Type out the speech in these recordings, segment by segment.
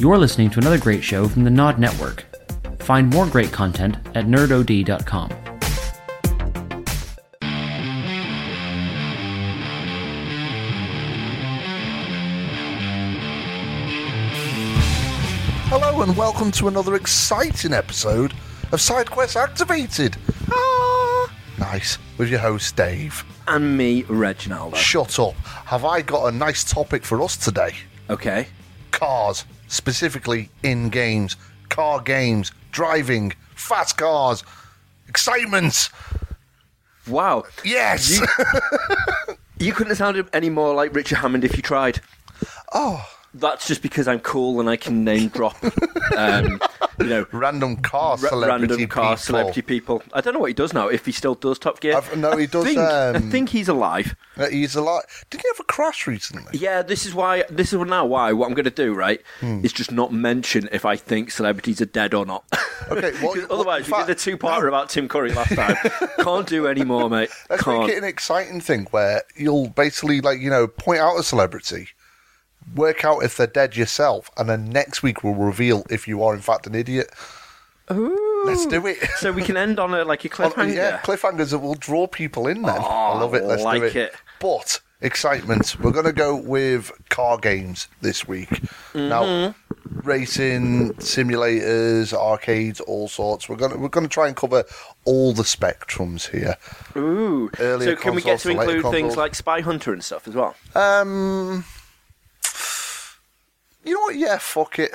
You're listening to another great show from the Nod Network. Find more great content at nerdod.com. Hello and welcome to another exciting episode of SideQuest Activated. Ah, nice. With your host Dave. and me, Reginald. Shut up. Have I got a nice topic for us today? Okay. Cars, specifically in games, car games, driving, fast cars, excitement. Wow. Yes. You couldn't have sounded any more like Richard Hammond if you tried. oh, That's just because I'm cool and I can name drop, um, you know, random car celebrity random car people. celebrity people. I don't know what he does now. If he still does Top Gear, I've- no, he does, I think, I um, think he's alive. Uh, He's alive. Did he have a crash recently? Yeah, this is why. This is now why. What I'm going to do, right, Hmm. is just not mention if I think celebrities are dead or not. Okay, well, 'Cause well, otherwise, we fact, did a two-parter about Tim Curry last time. Can't do any more, mate. Let's Can't. make it an exciting thing where you'll basically like you know point out a celebrity, work out if they're dead yourself, and then next week we'll reveal if you are in fact an idiot. Let's do it. So we can end on a like a On- cliffhanger. yeah, cliffhangers that will draw people in. Then I love it. Let's Oh, like do it. it. But excitement. We're going to go with car games this week. Now, Mm-hmm. racing simulators, arcades, all sorts. We're going to we're going to try and cover all the spectrums here. Ooh. Earlier so can we get to include things like Spy Hunter and stuff as well? Um, you know what? Yeah, fuck it.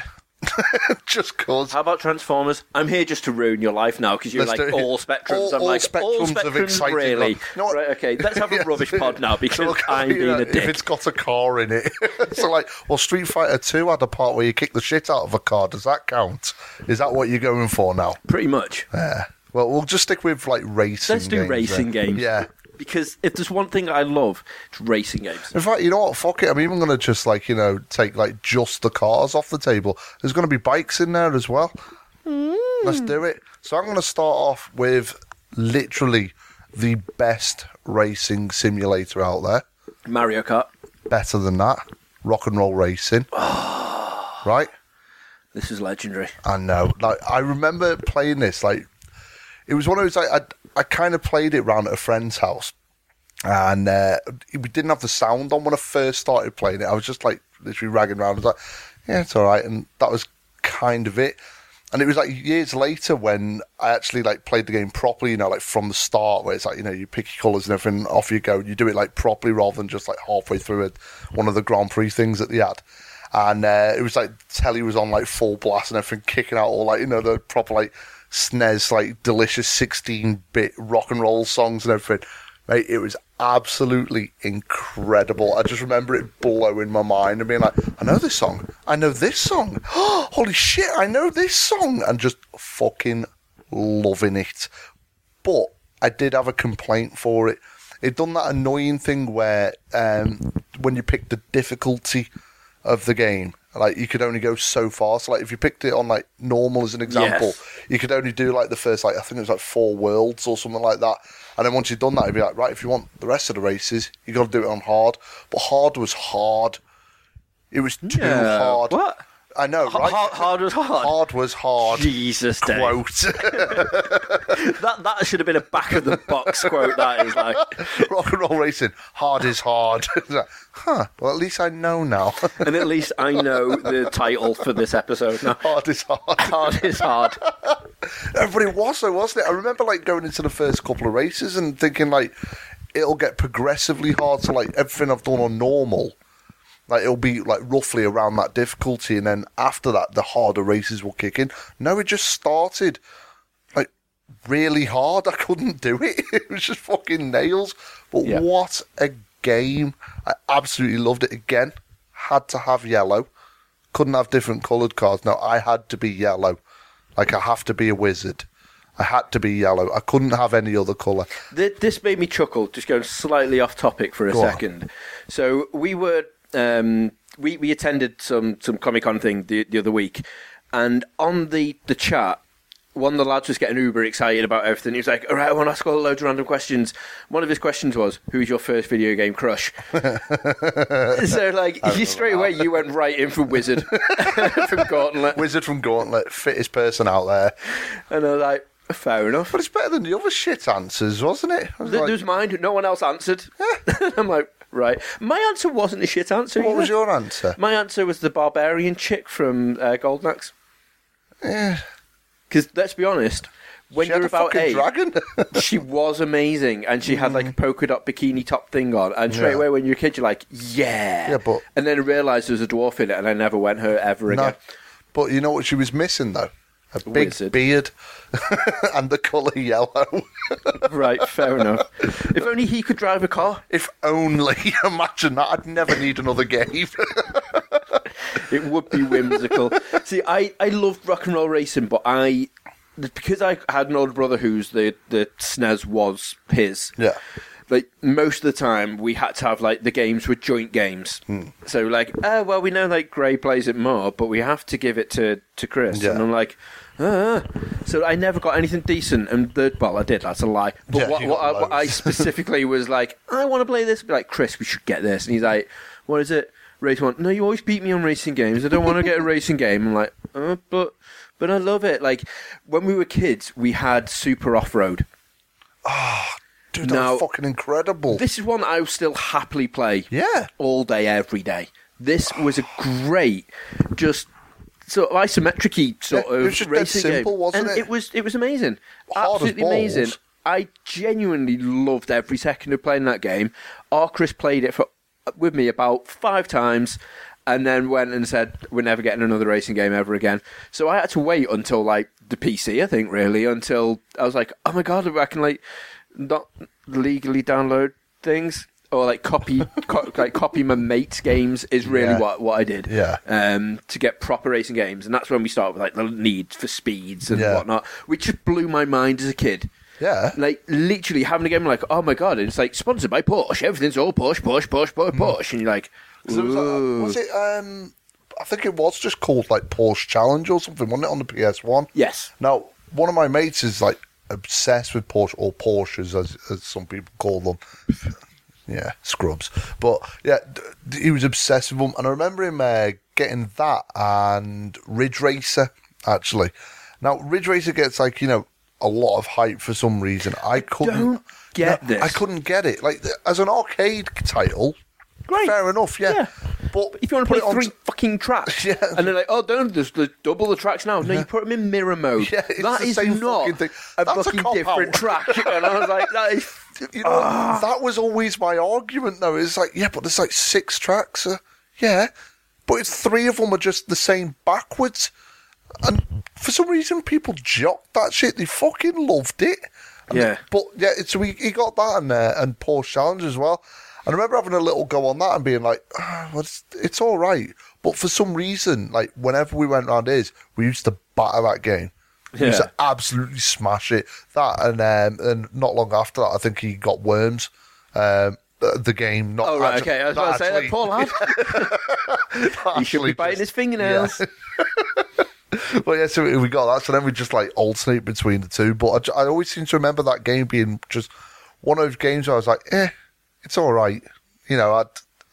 Just cause. How about Transformers? I'm here just to ruin your life now because you're Let's like do it. all spectrums. All- I'm all like all spectrums of spectrums, exciting really. love. You know what? Right, okay, let's have a Yes. rubbish pod now because I'm you being know, a dick. If it's got a car in it, so like, well, Street Fighter Two had a part where you kick the shit out of a car. Does that count? Is that what you're going for now? Pretty much. Yeah. Well, we'll just stick with like racing. Let's do games, racing then. games. Yeah. Because if there's one thing I love, it's racing games. In fact, you know what? Fuck it. I'm even going to just like you know take like just the cars off the table. There's going to be bikes in there as well. Hmm. Let's do it. So I'm going to start off with literally the best racing simulator out there. Mario Kart. Better than that, rock and roll racing. right? This is legendary. I know. Like I remember playing this. Like it was one of those. Like, I I kind of played it round at a friend's house, and uh, we didn't have the sound on when I first started playing it. I was just like literally ragging around. I was like, yeah, it's all right, and that was kind of it. And it was like years later when I actually like played the game properly, you know, like from the start, where it's like you know you pick your colours and everything, off you go. You do it like properly rather than just like halfway through it, one of the Grand Prix things that they had and uh, it was like telly was on like full blast and everything kicking out all like you know the proper like SNES like delicious 16 bit rock and roll songs and everything. Mate, it was absolutely incredible. I just remember it blowing my mind and being like, I know this song. I know this song. Holy shit, I know this song. And just fucking loving it. But I did have a complaint for it. It done that annoying thing where um, when you pick the difficulty of the game, like you could only go so far. So like if you picked it on like normal as an example, Yes. you could only do like the first like I think it was like four worlds or something like that. And then once you'd done that, you'd be like, right, if you want the rest of the races, you got to do it on hard. But hard was hard. It was too Yeah, hard. what? I know, right? hard- hard was hard? Hard was hard. Jesus, Dave. Quote. That that should have been a back of the box quote. That is like, Rock and roll racing. Hard is hard. Huh. Well, at least I know now. and at least I know the title for this episode now. hard is hard. Hard is hard. Everybody was though, wasn't it? I remember like going into the first couple of races and thinking like it'll get progressively hard. So like everything I've done on normal, like it'll be like roughly around that difficulty, and then after that the harder races will kick in. No, it just started like really hard. I couldn't do it. It was just fucking nails. But Yeah. what a game! I absolutely loved it. Again, had to have yellow. Couldn't have different coloured cards. No, I had to be yellow. Like I have to be a wizard. I had to be yellow. I couldn't have any other colour. This made me chuckle. Just going slightly off topic for a Go on. second. So we were um, we we attended some some Comic Con thing the, the other week, and on the the chat, one of the lads was getting uber excited about everything. He was like, "All right, I want to ask all loads of random questions." One of his questions was, "Who's your first video game crush?" so, like, you straight away you went right in for Wizard from Gauntlet, Wizard from Gauntlet, fittest person out there. and I was like, "Fair enough." But it's better than the other shit answers, wasn't it? I was Th- like, There's mine. No one else answered. I'm like, right. My answer wasn't a shit answer. what either. was your answer? My answer was the barbarian chick from uh, Golden Axe. Yeah. Because let's be honest, when She you're a about eight, dragon. she was amazing, and she had like a polka dot bikini top thing on. And straight Yeah. away, when you're a kid, you're like, yeah. Yeah, but- and then I realised there was a dwarf in it, and I never went her ever no. again. But you know what she was missing though? A big Wizard. beard and the colour yellow. right, fair enough. If only he could drive a car, if only. Imagine that. I'd never need another game. it would be whimsical. See, I I loved rock and roll racing, but I because I had an older brother whose the the SNES was his. yeah. like most of the time we had to have like the games were joint games Hmm. so like oh well we know like gray plays it more but we have to give it to to chris Yeah. and i'm like ah. so i never got anything decent and the well i did that's a lie but Yeah, what, what, I, what i specifically was like i want to play this be like chris we should get this and he's like what is it race one no you always beat me on racing games i don't want to get a racing game i'm like uh, but but i love it like when we were kids we had super off-road Ah, oh, Dude, Now- was fucking incredible. this is one I will still happily play. Yeah. All day, every day. This was a great, just sort of isometric sort Yeah, it of dead racing simple, game. wasn't and it? it was it was amazing. Hard Absolutely amazing. I genuinely loved every second of playing that game. Our Chris played it for with me about five times and then went and said we're never getting another racing game ever again. So I had to wait until like the PC, I think, really, until I was like, oh my god, I can like not legally download things or like copy co- like copy my mates games is really Yeah. what what I did. Yeah. Um, to get proper racing games, and that's when we start with like the need for speeds and Yeah. whatnot, which just blew my mind as a kid. Yeah. Like literally having a game like, oh my god, and it's like sponsored by Porsche. Everything's all Porsche, Porsche, Porsche, Porsche, Porsche, and you're like, 'Cause it was, like, ooh. was it? Um, I think it was just called like Porsche Challenge or something, wasn't it, on the PS One? yes, Now, one of my mates is like obsessed with Porsche or Porsches, as, as some people call them. Yeah, scrubs. But yeah, d- he was obsessed with them, and I remember him uh, getting that and Ridge Racer actually. Now, Ridge Racer gets like you know a lot of hype for some reason. I couldn't don't get No, this. I couldn't get it. Like as an arcade title, Great. fair enough. Yeah, Yeah. but if you want to put play three fucking tracks, Yeah. and they're like, oh, don't there's, there's double the tracks now. No, you put them in mirror mode. Yeah, that is not fucking a That's a fucking cop-out. different track. and I was like, that is. You know, Ah. that was always my argument, though. It's like, yeah, but there's like six tracks. Uh, yeah, but it's three of them are just the same backwards. And for some reason, people jocked that shit. They fucking loved it. And Yeah. But yeah, it's, so he, he got that and, uh, and Porsche Challenge as well. And I remember having a little go on that and being like, ah, well, it's, it's all right. But for some reason, like, whenever we went around his, we used to batter that game. We used to absolutely smash it. That and um, and not long after that, I think he got Worms. Um, the, the game, not Oh right, actu- okay. I was about to say that actually- lad. he should be actually biting just- his fingernails. But yeah, so we got that. So then we just like alternate between the two. But I, I always seem to remember that game being just one of those games where I was like, eh, it's all right. You know, I'd,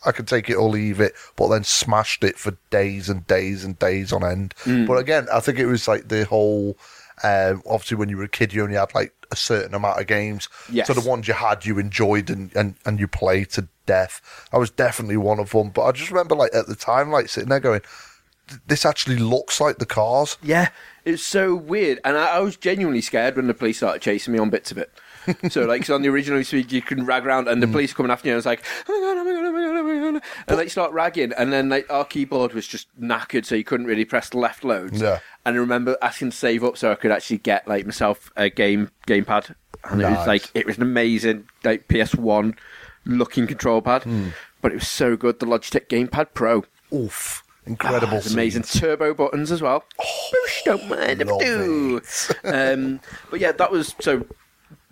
I could take it or leave it, but then smashed it for days and days and days on end. Mm. But again, I think it was like the whole. Um, obviously, when you were a kid, you only had like a certain amount of games. Yes. So the ones you had, you enjoyed and, and, and you played to death. I was definitely one of them. But I just remember, like at the time, like sitting there going, "This actually looks like the cars." Yeah, it's so weird, and I, I was genuinely scared when the police started chasing me on bits of it. So, like, 'cause on the original speed, you can rag around, and the police are coming after you, and it's like, oh my god, oh my god, oh my god, oh my god, and like start ragging, and then like our keyboard was just knackered, so you couldn't really press the left loads. Yeah. And I remember asking to save up so I could actually get like myself a game gamepad, and it was like it was an amazing like PS One looking control pad, but it was so good. The Logitech Gamepad Pro. Oof. Incredible. Ah, amazing. Turbo buttons as well. Boosh, don't mind do. um, but yeah, that was so.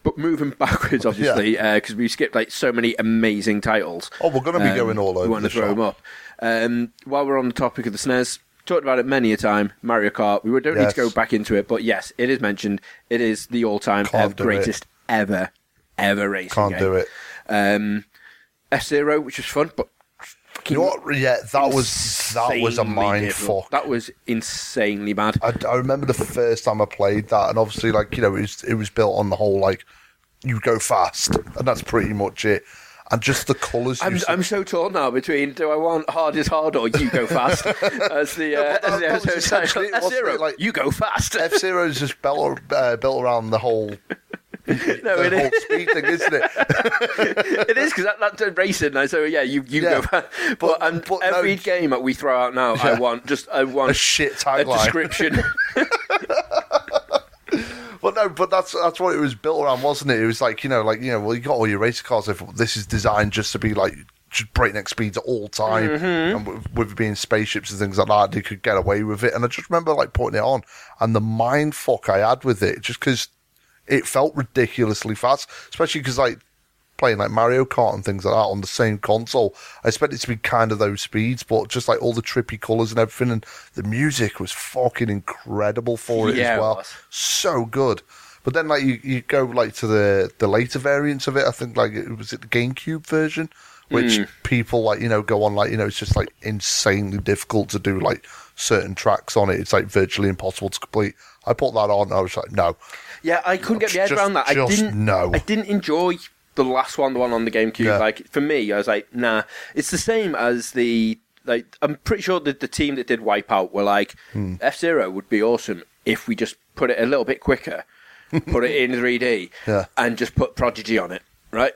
But moving backwards, obviously, because we skipped like so many amazing titles. Oh, we're gonna be going all over We want to throw shop. them up. Um, while we're on the topic of the SNES, talked about it many a time. Mario Kart. We don't need to go back into it, but yes, it is mentioned. It is the all-time do greatest ever, ever racing Can't game. do it. Um, F Zero, which was fun, but You know what? Yeah, that was that was a mind fuck. That was insanely bad. I, I remember the first time I played that, and obviously, like you know, it was it was built on the whole like you go fast, and that's pretty much it. And just the colours. I'm, I'm so torn now between do I want hard is hard or you go fast as the uh, that- as the episode title. F-Zero. Like- you go fast. F Zero is just built uh, built around the whole no, the it whole is. speed thing, isn't it? it is because that, that's racing. now, So yeah, you you Yeah. go. Fast. But, But- and but every it's- game that we throw out now, I want just I want A shit tagline. description. But no, but that's that's what it was built around, wasn't it? It was like you know, like you know, well, you got all your race cars. If this is designed just to be like just breakneck speeds at all time, Mm-hmm. and with, with it being spaceships and things like that, they could get away with it. And I just remember like putting it on, and the mind fuck I had with it, just because it felt ridiculously fast, especially because like playing like Mario Kart and things like that on the same console. I expect it to be kind of those speeds, but just like all the trippy colours and everything, and the music was fucking incredible for it Yeah, as well. was. So good. But then like you, you go like to the the later variants of it. I think like it was it the GameCube version, which Hmm. people like you know go on like you know it's just like insanely difficult to do like certain tracks on it. It's like virtually impossible to complete. I put that on. and I was like, no, Yeah, I couldn't get my head Just- around that. I didn't. no. I didn't enjoy the last one, the one on the GameCube. Yeah. Like for me, I was like, nah. It's the same as the like. I'm pretty sure that the team that did Wipeout were like, Hmm. F Zero would be awesome if we just put it a little bit quicker, put it in 3D, Yeah. and just put Prodigy on it. Right?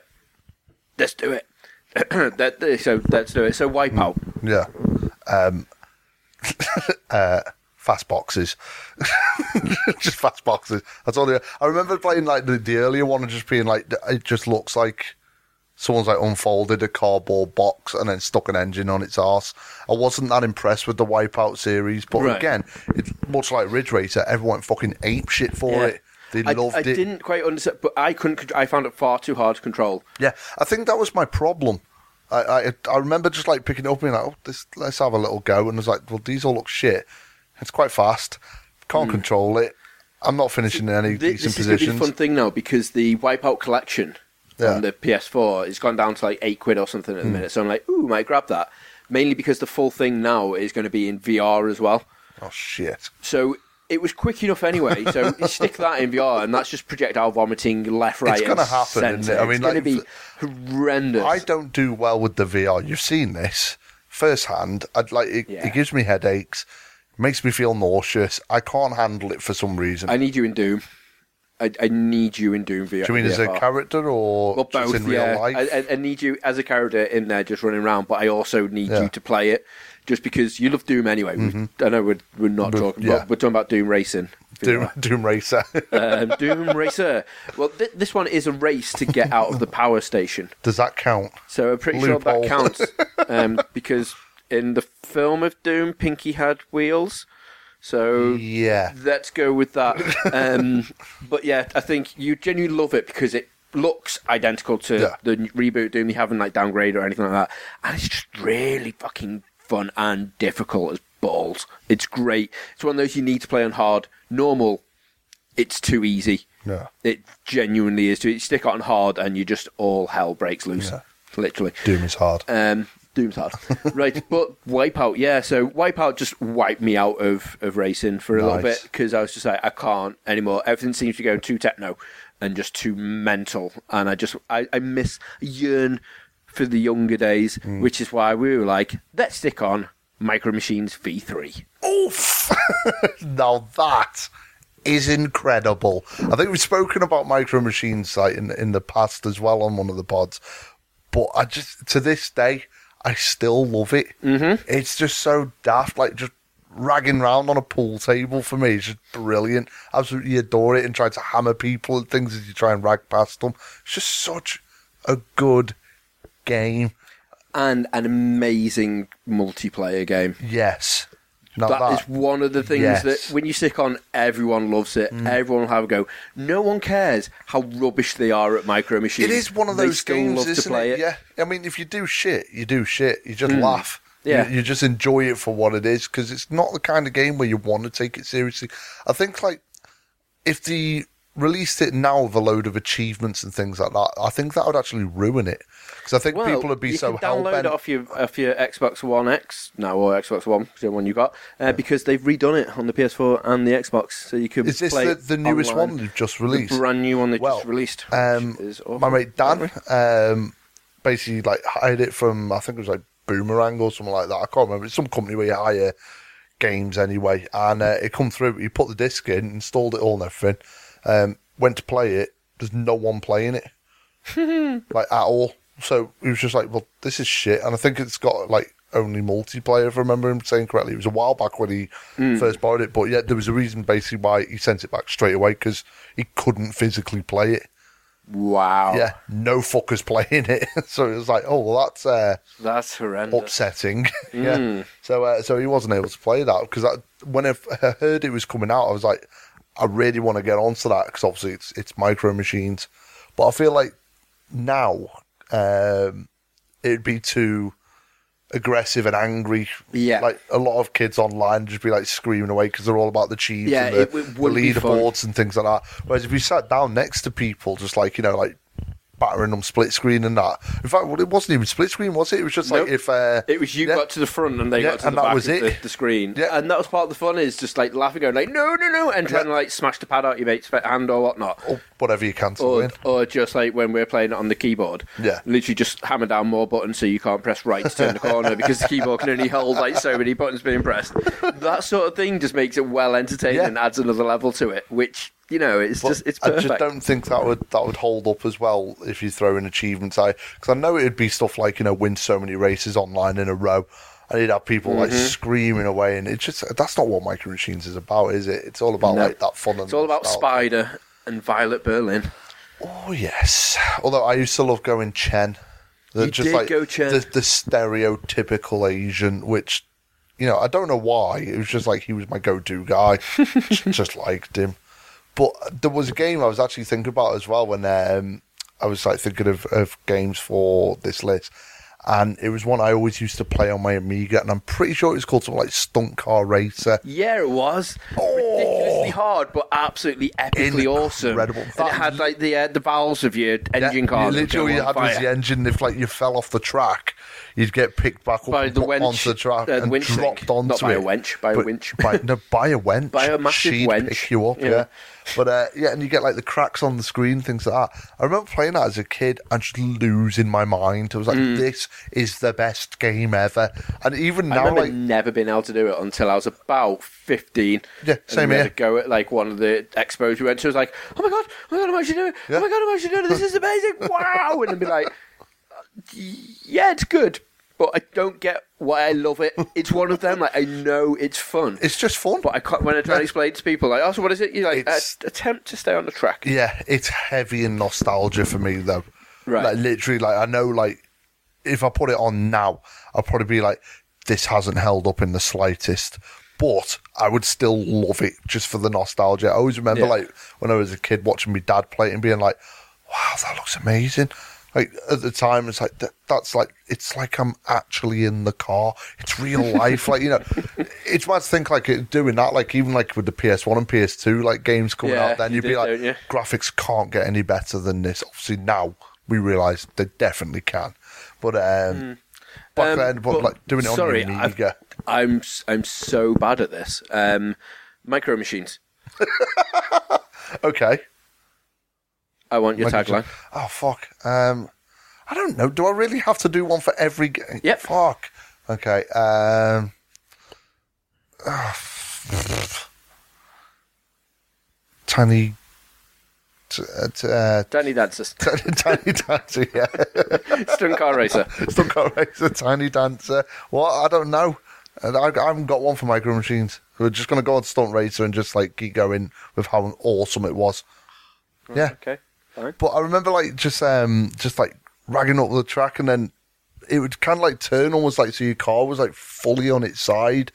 Let's do it. that, so let's do it. So Wipeout. yeah. Um, uh, fast boxes, just fast boxes. That's all. I I remember playing like the, the earlier one and just being like, it just looks like someone's like unfolded a cardboard box and then stuck an engine on its arse. I wasn't that impressed with the Wipeout series, but Right. again, it's much like Ridge Racer. Everyone fucking ape shit for Yeah. it. They I, loved I it. didn't quite understand, but I couldn't. I found it far too hard to control. Yeah, I think that was my problem. I, I I remember just like picking it up and being like, oh, this, let's have a little go. And I was like, well, these all look shit. It's quite fast. Can't hmm. control it. I'm not finishing in any Th- decent this is going to be a positions. fun thing now because the Wipeout collection Yeah. on the PS4 has gone down to like eight quid or something at the hmm. minute. So I'm like, ooh, might grab that. Mainly because the full thing now is going to be in VR as well. Oh shit! So it was quick enough anyway. So stick that in VR, and that's just projectile vomiting left, right, It's gonna happen, isn't it? I mean, it's going to be horrendous. I don't do well with the VR. You've seen this firsthand. I'd like it, Yeah. it gives me headaches, makes me feel nauseous. I can't handle it for some reason. I need you in Doom. I, I need you in Doom VR. do you mean as a character or Well, just both. in real life? I, I, need you as a character in there just running around, but I also need Yeah. you to play it, just because you love Doom anyway. We- I know we're we're not But- talking, Mm-hmm. yeah. we're talking about Doom racing. Doom, Doom Racer. um, Doom Racer. Well, th- this one is a race to get out of the power station, Does that count? so I'm pretty sure that counts um, because in the film of Doom, Pinky had wheels. So Yeah. let's go with that. Um, but yeah, I think you genuinely love it because it looks identical to Yeah. the reboot Doom. You haven't like downgrade or anything like that, and it's just really fucking fun and difficult as balls. It's great. It's one of those you need to play on hard. Normal, it's too easy. Yeah. It genuinely is. Too, you stick it on hard, and you just all hell breaks loose. Yeah. Literally. Doom is hard. Um, Doom's hard, right? But Wipeout, yeah. So Wipeout just wiped me out of, of racing for a little bit because I was just like, I can't anymore. Everything seems to go too techno and just too mental, and I just I, I miss yearn for the younger days, Mm. which is why we were like, let's stick on Micro Machines V3. Oof! now that is incredible. I think we've spoken about Micro Machines like in in the past as well on one of the pods, but I just to this day I still love it. Mm-hmm. It's just so daft, like just ragging round on a pool table for me. It's just brilliant. Absolutely adore it and try to hammer people and things as you try and rag past them. It's just such a good game. And an amazing multiplayer game. Yes. Now that is one of the things Yes. that when you stick on, everyone loves it. Everyone will have a go. No one cares how rubbish they are at Micro Machines. It is one of They those games, isn't to play it? it. Yeah. I mean, if you do shit, you do shit. You just Hmm. laugh. Yeah. You, you just enjoy it for what it is because it's not the kind of game where you want to take it seriously. I think like if the released it now with a load of achievements and things like that, I think that would actually ruin it because I think Well, people would be you so can download hell-bent. it off your off your Xbox One X now or Xbox One, whichever one you got, uh, because they've redone it on the PS4 and the Xbox, so you can Is this the, the newest online. one they've just released? The brand new one they Well, just released. Um, my mate Dan um, basically like hired it from I think it was like Boomerang or something like that. I can't remember. It's some company where you hire games anyway, and uh, it come through. He put the disc in, installed it all and everything. Um, went to play it. There's no one playing it, like at all. So he was just like, "Well, this is shit." And I think it's got like only multiplayer. If I remember him saying correctly, it was a while back when he first bought it. But yeah, there was a reason basically why he sent it back straight away because he couldn't physically play it. wow, Yeah, no fuckers playing it. so it was like, oh, well, that's uh, that's horrendous. upsetting. yeah. So uh, so he wasn't able to play that because when I heard it was coming out, I was like, I really want to get onto that because obviously it's it's micro machines, but I feel like now um, it'd be too aggressive and angry. Yeah. like a lot of kids online just be like screaming away because they're all about the cheese Yeah, and the, the wouldn't be fun. leaderboards and things like that. Whereas if you sat down next to people, just like you know, like battering them split screen and that. In fact, well, it wasn't even split screen, was it? It was just like Nope. if uh, It was you yeah. got to the front and they Yeah, got to and the that back was of it. the, the screen. Yeah. And that was part of the fun is just like laughing, going like, no, no, no, and trying to like smash the pad out your mate's hand or whatnot. or whatever you can to Or, win. or just like when we're playing it on the keyboard, Yeah. literally just hammer down more buttons so you can't press right to turn the corner because the keyboard can only hold like so many buttons being pressed. That sort of thing just makes it well entertaining Yeah. and adds another level to it, which you know it's But just it's Perfect. I just don't think that would that would hold up as well if you throw in achievements. I because I know it'd be stuff like you know win so many races online in a row, and you'd have people like Mm-hmm. screaming away, and it's just that's not what Micro Machines is about, is it? It's all about No. like that fun. And It's all about nostalgia. Spider and Violet Berlin. Oh yes. Although I used to love going Chen. The- You did go Chen. The, the stereotypical Asian, which you know I don't know why. It was just like he was my go-to guy. just, just liked him. But there was a game I was actually thinking about as well when um, I was like thinking of, of games for this list, and it was one I always used to play on my Amiga, and I'm pretty sure it was called something like Stunt Car Racer. Yeah, it was ridiculously hard, but absolutely epically awesome. Incredible. And it had like the uh, the valves of your engine Yeah, car. You literally had was the engine. If like you fell off the track, you'd get picked back up By the wench, onto the track uh, the and winch thing. dropped onto Not by it. a wench, by a winch. By, no, by a wench. By a massive She'd wench. pick you up. Yeah. Yeah. But uh, yeah, and you get like the cracks on the screen, things like that. I remember playing that as a kid and just losing my mind. I was like, Mm. "This is the best game ever." And even I now, remember like never been able to do it until I was about 15. Yeah, same here. to go at like one of the expos we went to. I was like, oh my god, oh my god, I'm actually doing it. Yeah. Oh my god, I'm actually doing it. This is amazing. Wow. And I'd be like, yeah, it's good, but I don't get why I love it. It's one of them. Like, I know it's fun. it's just fun. but I can't, when I try to explain it to people, like, oh, so what is it? You're like, It's- "Uh, attempt to stay on the track. Yeah, it's heavy in nostalgia for me though. Right. Like literally, like I know, like if I put it on now, I'll probably be like, this hasn't held up in the slightest. But I would still love it just for the nostalgia. I always remember, Yeah. like when I was a kid, watching my dad play it and being like, "Wow, that looks amazing." Like at the time, it's like that, that's like it's like I'm actually in the car. It's real life. like you know, it's mad to think like doing that. Like even like with the PS1 and PS2, like games coming Yeah, out, then you you'd be like, you? graphics can't get any better than this. Obviously now we realise they definitely can, but um, back Um, then, but, but like doing it on sorry, your Amiga. I'm I'm so bad at this. Um, micro machines. Okay. I want your tagline. Oh fuck. Um, I don't know. Do I really have to do one for every game? Yep. Fuck. Okay. Um. tiny. T- uh, t- uh, Danny Dancers. tiny, tiny dancer. Yeah. Stunt car racer. Still got a tiny dancer. What? I don't know. And I, I haven't got one for micro machines. We're just gonna go on stunt racer and just like keep going with how awesome it was. Yeah. Okay. Fine. But I remember like just um just like ragging up the track and then it would kind of like turn almost like so your car was like fully on its side,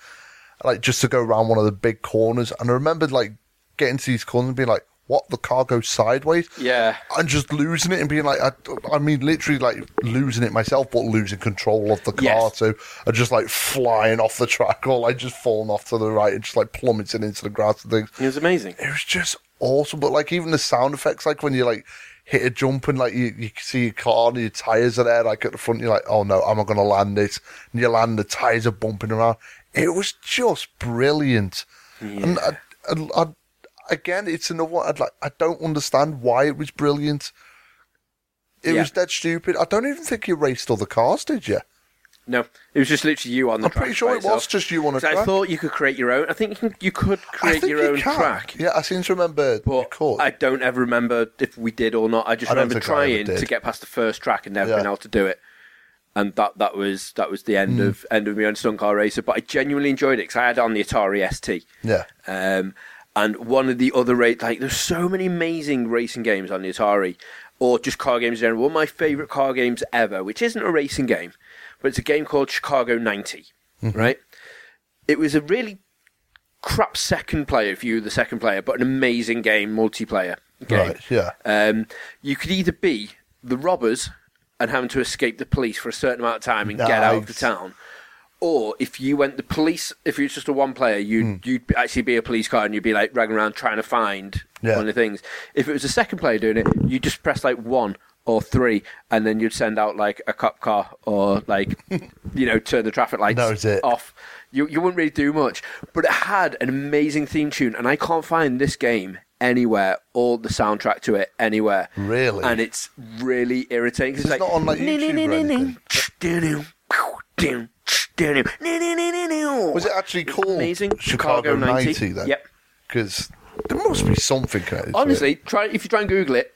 like just to go around one of the big corners. And I remember like getting to these corners and being like, what the car goes sideways. Yeah. and just losing it and being like, I, I mean, literally like losing it myself, but losing control of the car Yes. too, and just like flying off the track or like just falling off to the right and just like plummeting into the grass and things. It was amazing. It was just awesome. But like even the sound effects, like when you like hit a jump and like you, you see your car and your tires are there, like at the front, you're like, oh no, am I going to land it? And you land, the tires are bumping around. It was just brilliant. And I, I, I, again, it's another one. I'd like, I don't understand why it was brilliant. It Yeah. was dead stupid. I don't even think you raced other cars, did you? No, it was just literally you on the I'm track. pretty sure by it was just you on a 'Cause track. I thought you could create your own. I think you, can, you could I create think your you own can. track. Yeah, I seem to remember you But could. I don't ever remember if we did or not. I just I don't remember think I ever trying did. to get past the first track and never Yeah. been able to do it. And that that was that was the end Hmm. of end of me on Stunt Car Racer. But I genuinely enjoyed it because I had it on the Atari ST. yeah. Um, and one of the other rate like there's so many amazing racing games on the Atari, or just car games in general. One of my favourite car games ever, which isn't a racing game, but it's a game called Chicago 90. Right? It was a really crap second player if you were the second player, but an amazing game, multiplayer game. Right, yeah. Um, you could either be the robbers and having to escape the police for a certain amount of time and get out of the town. Or if you went the police, if you was just a one player, you'd Hmm. you'd actually be a police car and you'd be like dragging around trying to find Yeah. one of the things. If it was a second player doing it, you just press like one or three, and then you'd send out like a cop car or like you know turn the traffic lights That was it. off. You you wouldn't really do much, but it had an amazing theme tune, and I can't find this game anywhere or the soundtrack to it anywhere. Really? and it's really irritating. It's not on, like, YouTube Was it actually called Amazing. Chicago, Chicago 90? 90 then? Yep. Because there must be something connected to it. Honestly, try if you try and Google it,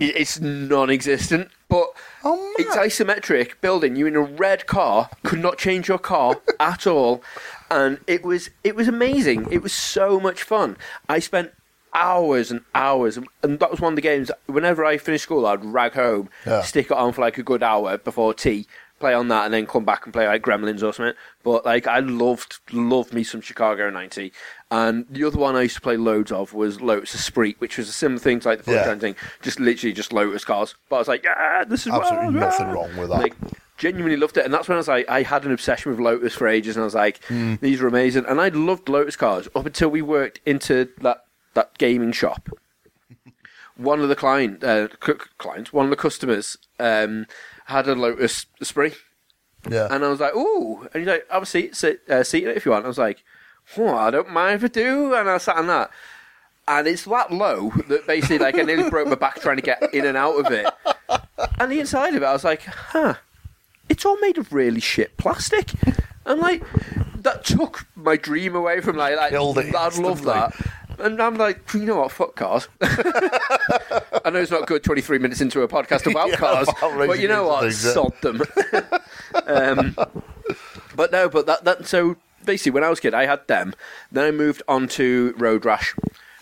it's non-existent. But Oh, it's isometric building. You in a red car, could not change your car at all, and it was it was amazing. It was so much fun. I spent hours and hours, and- and that was one of the games. Whenever I finished school, I'd rag home, Yeah. stick it on for like a good hour before tea. Play on that and then come back and play like Gremlins or something. But like I loved loved me some Chicago ninety. And the other one I used to play loads of was Lotus Esprit, which was a similar thing to like the Yeah. front end thing, just literally just Lotus cars. But I was like, yeah, this is Absolutely wild, nothing ah." wrong with that. Like, genuinely loved it, and that's when I was like, I had an obsession with Lotus for ages, and I was like, Hmm. these are amazing, and I loved Lotus cars up until we worked into that that gaming shop. One of the client uh, c- clients, one of the customers, um, had a Lotus Esprit. yeah. And I was like, ooh. And he's like, have a seat, sit, uh, seat in it if you want. I was like, oh, I don't mind if I do. And I sat on that. And it's that low that basically, like, I nearly broke my back trying to get in and out of it. And the inside of it, I was like, huh, it's all made of really shit plastic. And, like, that took my dream away from, like, like I'd love that. And I'm like, you know what, fuck cars. I know it's not good 23 minutes into a podcast about Yeah, cars, about but racing you know what, things, yeah. sod them. um, but no, but that, that so basically when I was a kid, I had them. Then I moved on to Road Rash,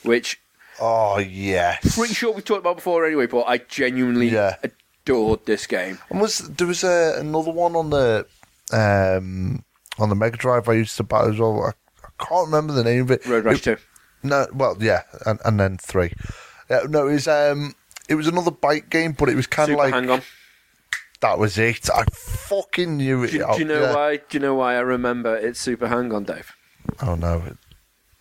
which Oh, yes. pretty sure we've talked about before anyway. But I genuinely Yeah. adored this game. And was there was uh, another one on the um, on the Mega Drive I used to buy as well. I, I can't remember the name of it. Road Rash It- Two. No, well, yeah, and, and then three. Yeah, no, it was um, it was another bike game, but it was kind of Super like Hang On. that was it. I fucking knew it. Do, do you know yeah. why? Do you know why I remember it's Super Hang On, Dave? Oh no! It-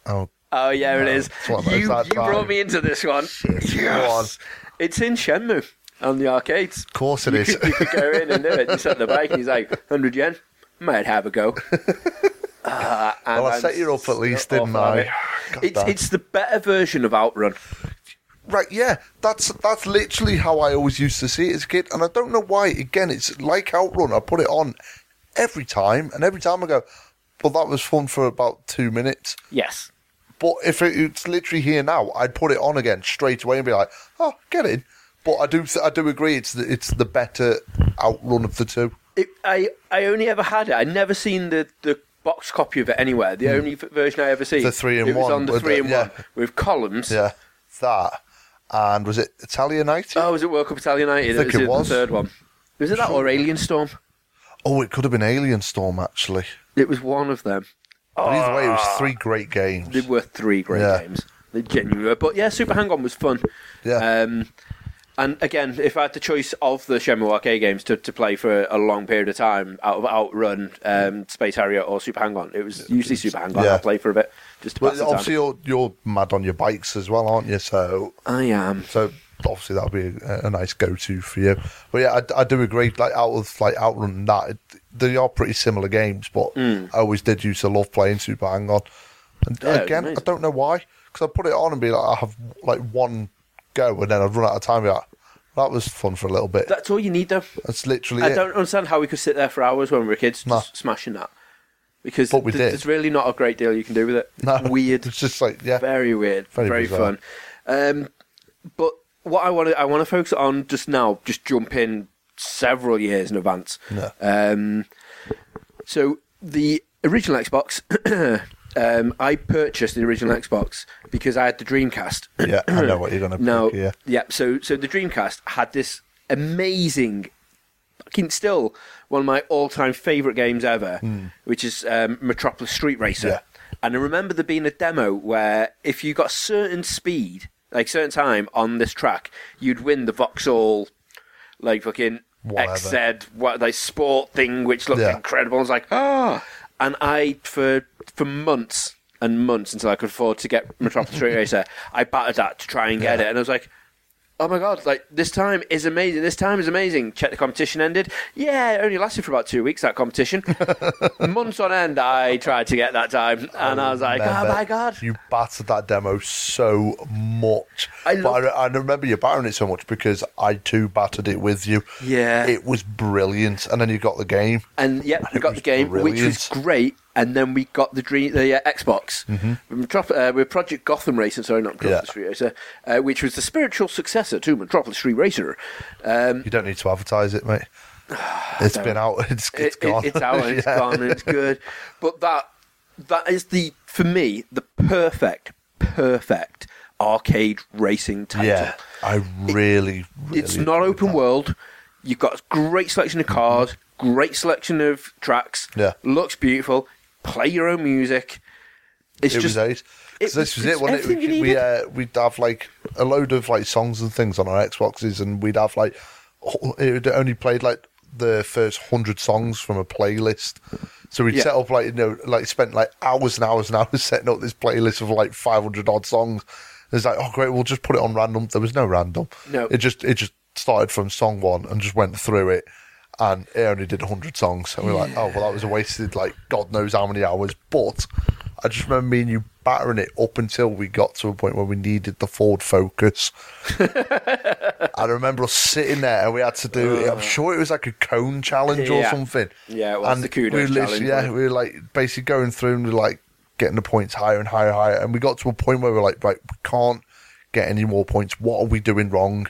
Oh, Oh yeah, it No, it's one of You, those you that brought me into this one. Yes. It's in Shenmue on the arcades. of course it you, is. Could, you could go in and do it. You set the bike, and he's like, 100 yen? Might have a go. Uh, well, I set you up at least, didn't I? It's, damn. it's the better version of Outrun. Right, yeah, that's that's literally how I always used to see it as a kid, and I don't know why. Again, it's like Outrun. I put it on every time, and every time I go, "Well, that was fun for about two minutes." Yes. But if it, it's literally here now, I'd put it on again straight away and be like, "Oh, get in." But I do, I do agree. It's the, it's the better Outrun of the two. It, I, I only ever had it. I never seen the, the box copy of it anywhere. The only v- version I ever seen. Hmm. The three in it was one on the three and yeah. one with columns. Yeah, that and was it Italian Night? Oh, was it World Cup Italian United? I think was it was. the third one. Was it that or Alien Storm? Oh, it could have been Alien Storm actually. It was one of them. But either way, it was three great games. They were three great Yeah. games. They genuinely were. But yeah, Super Hang On was fun. Yeah. Um, and again, if I had the choice of the Shenmue arcade games to, to play for a long period of time, out of Outrun, um, Space Harrier, or Super Hang On, it was usually Super Hang On. Yeah. I play for a bit just to But pass the obviously, you're, you're mad on your bikes as well, aren't you? So, I am. so obviously that would be a, a nice go-to for you. But yeah, I, I do agree. Like out of like Outrun that, it, they are pretty similar games. But I always did used to love playing Super Hang On. And. Yeah, again, I don't know why. Because I put it on and be like, I have like one go, and then I'd run out of time. like, that was fun for a little bit. That's all you need, though. That's literally I it. don't understand how we could sit there for hours when we were kids No. just smashing that. Because But we th- did. there's really not a great deal you can do with it. No, Weird. It's just like yeah, very weird, Very very, fun. Um, but what I want to I want to focus on just now, just jump in several years in advance. Yeah. Um, so the original Xbox, um, I purchased the original Xbox because I had the Dreamcast. yeah. I know what you're gonna Now, pick. Yeah, yeah. So, so the Dreamcast had this amazing, fucking still one of my all-time favorite games ever, which is um, Metropolis Street Racer. Yeah. And I remember there being a demo where if you got certain speed, like certain time on this track, you'd win the Vauxhall, like fucking Whatever. XZ, what like sport thing, which looked Yeah. incredible. I was like, ah, and I for for months and months until I could afford to get Metropolis Street Racer, I battered that to try and get it, and I was like. Oh my god! Like this time is amazing. This time is amazing. Check the competition ended. Yeah, it only lasted for about two weeks. That competition, months on end. I tried to get that time, and I was like, "Oh my god!" You battered that demo so much. I but love- I, I remember you battering it so much because I too battered it with you. Yeah. It was brilliant. And then you got the game. And yeah, it got the game, which was great. And then we got the dream, the uh, Xbox with, Metrop- uh, with Project Gotham Racing. Sorry, not Metropolis. Street Racer, uh, which was the spiritual successor to Metropolis Street Racer. Um, You don't need to advertise it, mate. It's been out. It's, it- it's it- gone. it's out and it's Yeah. gone and it's good. But that that is the for me the perfect, perfect arcade racing title. Yeah. I really, really. it's not enjoyed open that. world. You've got a great selection of cars, great selection of tracks. Yeah. looks beautiful. Play your own music. It's It just was it- this was it, wasn't it? We, we uh, we'd have like a load of like songs and things on our Xboxes, and we'd have like it only played like the first hundred songs from a playlist. So we'd Yeah. set up like you know like spent like hours and hours and hours setting up this playlist of like five hundred odd songs. It's like oh great, we'll just put it on random. There was no random. No. it just it just started from song one and just went through it. And it only did 100 songs. And we we're like, oh, well, that was a wasted, like, God knows how many hours. But I just remember me and you battering it up until we got to a point where we needed the Ford Focus. I remember us sitting there and we had to do, I'm uh. sure it was like a cone challenge or something. Yeah, it was and the kudos we were challenge, Yeah, we were like basically going through and we were like getting the points higher and higher and higher. And we got to a point where we were like, right, we can't get any more points. What are we doing wrong?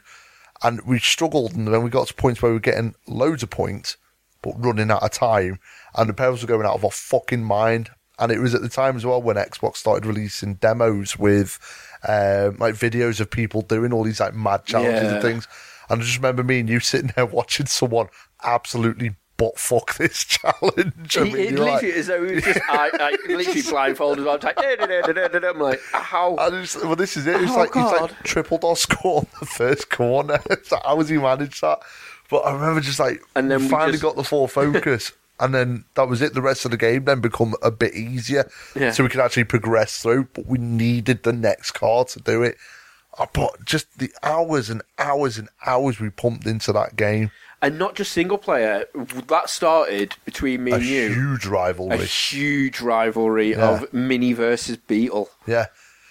And we struggled, and then we got to points where we were getting loads of points, but running out of time, and the pedals were going out of our fucking mind. And it was at the time as well when Xbox started releasing demos with um, like videos of people doing all these like mad challenges Yeah. and things. And I just remember me and you sitting there watching someone absolutely butt fuck this challenge. I He, mean, it you're like- literally is though he was just I, I literally blindfolded. I'm like, "Da, da, da, da, da, da." I'm like, how? Well, this is it. It's Oh, like he's like triple dot score on the first corner. It's like, how has he managed that? But I remember just like, And then finally just- got the Ford Focus, and then that was it. The rest of the game then become a bit easier, Yeah. so we could actually progress through. But we needed the next car to do it. Uh, but just the hours and hours and hours we pumped into that game. And not just single player. That started between me A and you. huge rivalry. a huge rivalry Yeah. of Mini versus Beetle. Yeah.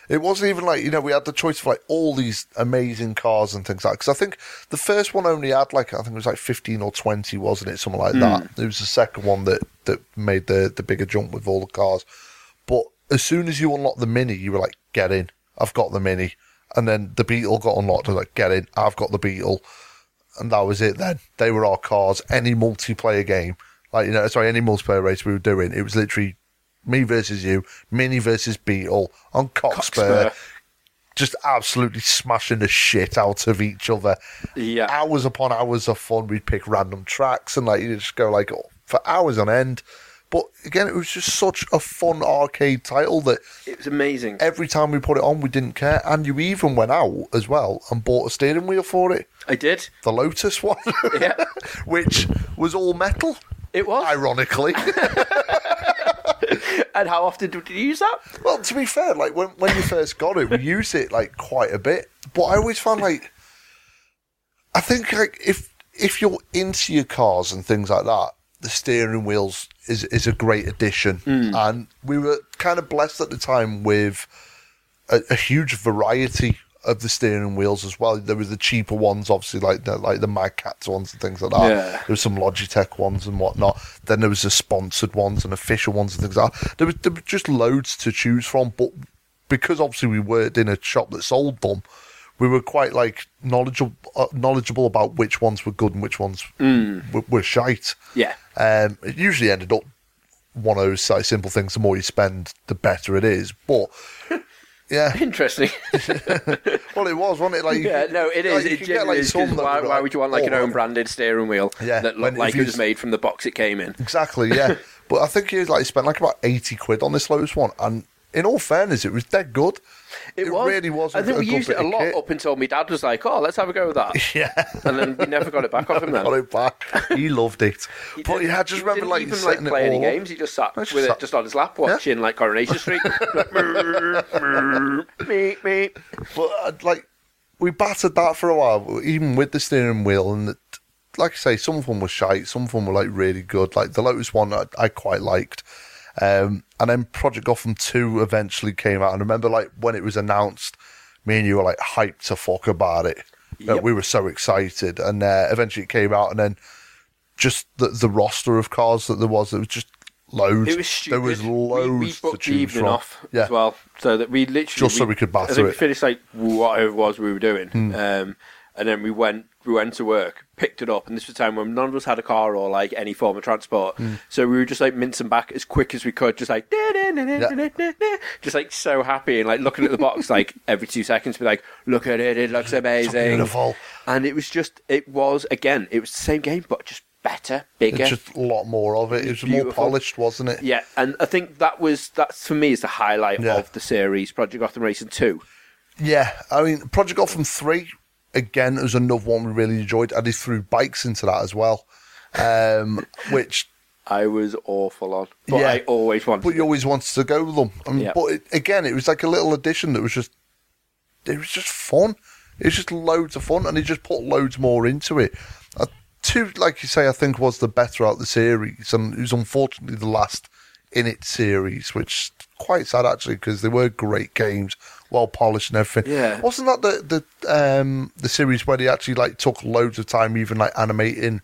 It wasn't even like, you know, we had the choice of like all these amazing cars and things like Because I think the first one only had like, I think it was like 15 or 20, wasn't it? Something like hmm. that. It was the second one that, that made the, the bigger jump with all the cars. But as soon as you unlocked the Mini, you were like, get in. I've got the Mini. And then the Beetle got unlocked. I was like, get in. I've got the Beetle. And that was it then. They were our cars. Any multiplayer game, like, you know, sorry, any multiplayer race we were doing, it was literally me versus you, Mini versus Beetle on Cockspur, Cockspur. just absolutely smashing the shit out of each other. Yeah. Hours upon hours of fun. We'd pick random tracks and like you just go like oh, for hours on end. But again, it was just such a fun arcade title that It was amazing. every time we put it on, we didn't care. And you even went out as well and bought a steering wheel for it, I did. the Lotus one, Yeah, which was all metal. it was. Ironically, and how often did you use that? well, to be fair, like when when you first got it, we used it like quite a bit. But I always found like, I think like if if you're into your cars and things like that, the steering wheels is is a great addition. Mm. And we were kind of blessed at the time with a, a huge variety of the steering wheels as well. There were the cheaper ones, obviously, like the like the Mad Catz ones and things like that. Yeah. There was some Logitech ones and whatnot. Then there was the sponsored ones and official ones and things like that. There was there were just loads to choose from, but because obviously we worked in a shop that sold them, we were quite like knowledgeable uh, knowledgeable about which ones were good and which ones were, were shite. Yeah, Um, it usually ended up one of those like, simple things. The more you spend, the better it is. But yeah, interesting. well, it was, wasn't it? Like, yeah, no, it is. like, it get, like, is. Why, why would you want like an oh, own branded steering wheel Yeah, that looked like it was made from the box it came in? Exactly, yeah. but I think you like spent like about eighty quid on this Lotus one, and in all fairness, it was dead good. It, It was. really was I think we used it a lot kit. up until my dad was like, "Oh, let's have a go with that," Yeah, and then we never got it back off him. Then got it back. He loved it. He but yeah, I just he remember like even like play any games. He just sat just with sat- it just on his lap watching like Coronation Street. me, me. But uh, like, we battered that for a while, even with the steering wheel. And it, like I say, some of them were shite, some of them were like really good. Like the Lotus one, I, I quite liked. Um, and then Project Gotham 2 eventually came out. And I remember like when it was announced, me and you were like hyped to fuck about it. Uh, Yep. we were so excited. And uh, eventually it came out, and then just the, the roster of cars that there was, it was just loads. It was stupid. There was loads we, to booked the choose evening from. off yeah. as well, so that we literally Just so we could batter I think we it. Hmm. finished like whatever it was we were doing, um, and then we went we went to work, picked it up, and this was a time when none of us had a car or like any form of transport, Hmm. so we were just like mincing back as quick as we could, just like just like so happy and like looking at the box like every two seconds, be like, look at it, it looks amazing, beautiful. and it was just it was again it was the same game but just better, bigger, It's just a lot more of it. It was more polished, wasn't it? yeah, and I think that was that's for me is the highlight Yeah. of the series, Project Gotham Racing Two. Yeah, I mean, Project Gotham 3, again, it was another one we really enjoyed. I just threw bikes into that as well, um, which, I was awful on, but Yeah. I always wanted. but you always wanted to go with them. I mean, Yeah. But it, again, it was like a little addition that was just, it was just fun. It was just loads of fun, and he just put loads more into it. Uh, two, like you say, I think was the better out of the series, and it was unfortunately the last in its series, which quite sad actually because they were great games, well polished and everything. Yeah. wasn't that the the um the series where they actually like took loads of time, even like animating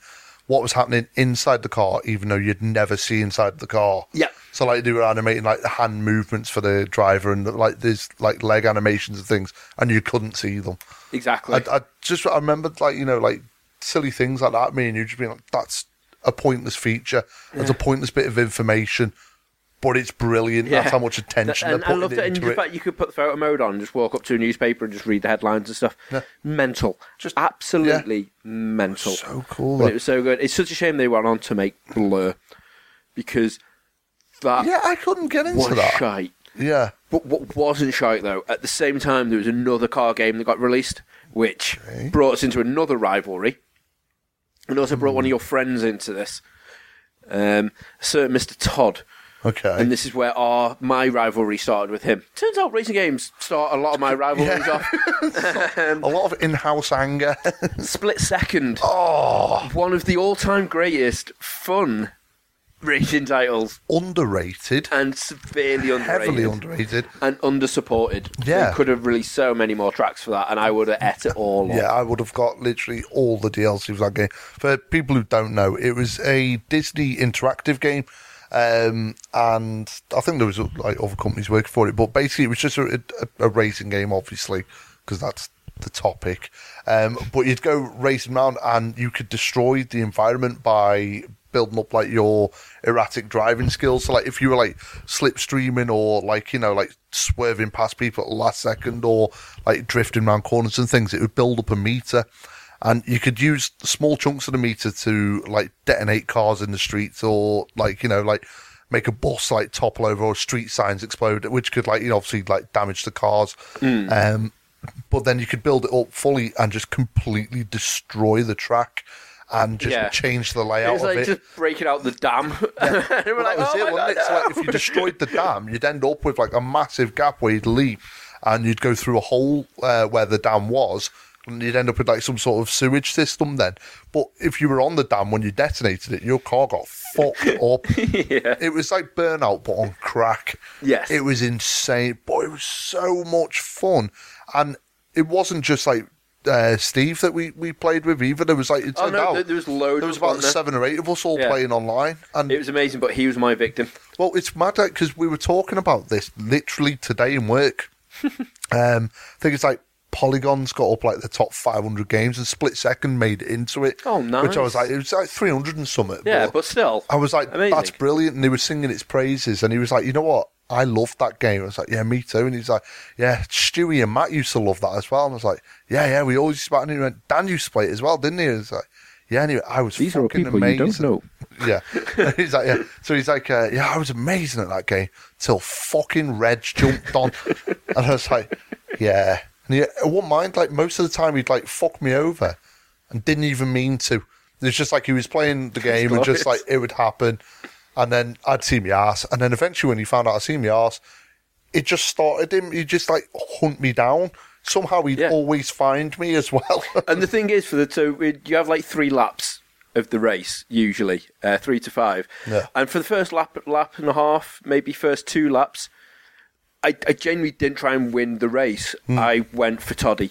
what was happening inside the car, even though you'd never see inside the car. Yeah. So like they were animating like the hand movements for the driver and like there's like leg animations and things, and you couldn't see them. exactly. I, I just I remembered like you know like silly things like that. Me and you just being like, that's a pointless feature. That's a pointless bit of information, but it's brilliant. Yeah. That's how much attention and I loved it. And into the fact you could put the photo mode on, and just walk up to a newspaper and just read the headlines and stuff. Yeah. Mental, Just- absolutely mental. So cool. But it was so good. It's such a shame they went on to make Blur because that yeah, I couldn't get into was that. shite. Yeah, But what wasn't shite though, at the same time there was another car game that got released, which Okay. brought us into another rivalry, and also brought Hmm. one of your friends into this, um, Sir Mister Todd. Okay. And this is where our my rivalry started with him. Turns out racing games start a lot of my rivalries off. Um, a lot of in-house anger. Split second, oh, one of the all-time greatest fun racing titles, underrated. and severely underrated. Heavily underrated. and under-supported. Yeah. They could have released so many more tracks for that, and I would have et it all up. Yeah, I would have got literally all the DLC for that game. For people who don't know, it was a Disney interactive game. Um, and I think there was like other companies working for it, but basically it was just a, a, a racing game, obviously, because that's the topic. Um, but you'd go racing around and you could destroy the environment by building up like your erratic driving skills. So like if you were like slipstreaming or like, you know, like swerving past people at the last second or like drifting around corners and things, it would build up a meter. And you could use small chunks of the meter to like detonate cars in the streets or like, you know, like make a bus like topple over or street signs explode, which could like you know obviously like damage the cars. Hmm. Um, but then you could build it up fully and just completely destroy the track and just Yeah. change the It layout was like of it. just breaking out the dam. and we're Well, like, that was oh it, God, it? Like, if you destroyed the dam, you'd end up with like a massive gap where you'd leap, and you'd go through a hole uh, where the dam was, and you'd end up with like some sort of sewage system. Then, but if you were on the dam when you detonated it, your car got fucked up. yeah. It was like burnout, but on crack. Yes. it was insane. But it was so much fun, and it wasn't just like. Uh, Steve that we, we played with either there was like it Oh, no, out there- was loads there was about them there. seven or eight of us all Yeah. playing online and It was amazing, but he was my victim. well, it's mad because we were talking about this literally today in work. um, I think it's like Polygon's got up like the top 500 games, and Split Second made it into it. Oh, Which I was like, it was like 300 and something. Yeah, but still. I was like, amazing. that's brilliant. And they were singing its praises, and he was like, you know what? I loved that game. I was like, yeah, me too. And he's like, yeah, Stewie and Matt used to love that as well. And I was like, yeah, yeah, we always used to. And he went, Dan used to play it as well, didn't he? And he's like, yeah, anyway, I was These are all fucking people you don't know. Yeah. he's like, yeah. So he's like, uh, yeah, I was amazing at that game till fucking Reg jumped on. and I was like, yeah. And he, I wouldn't mind, like, most of the time he'd, like, fuck me over and didn't even mean to. It's just like he was playing the game and just, like, it would happen. And then I'd see my ass. And then eventually when he found out I'd seen my ass, it just started him. He'd just, like, hunt me down. Somehow he'd Yeah. always find me as well. And the thing is, for the two, you have like three laps of the race usually, uh, three to five. Yeah. And for the first lap, lap and a half, maybe first two laps, I, I genuinely didn't try and win the race. Hmm. I went for Toddy.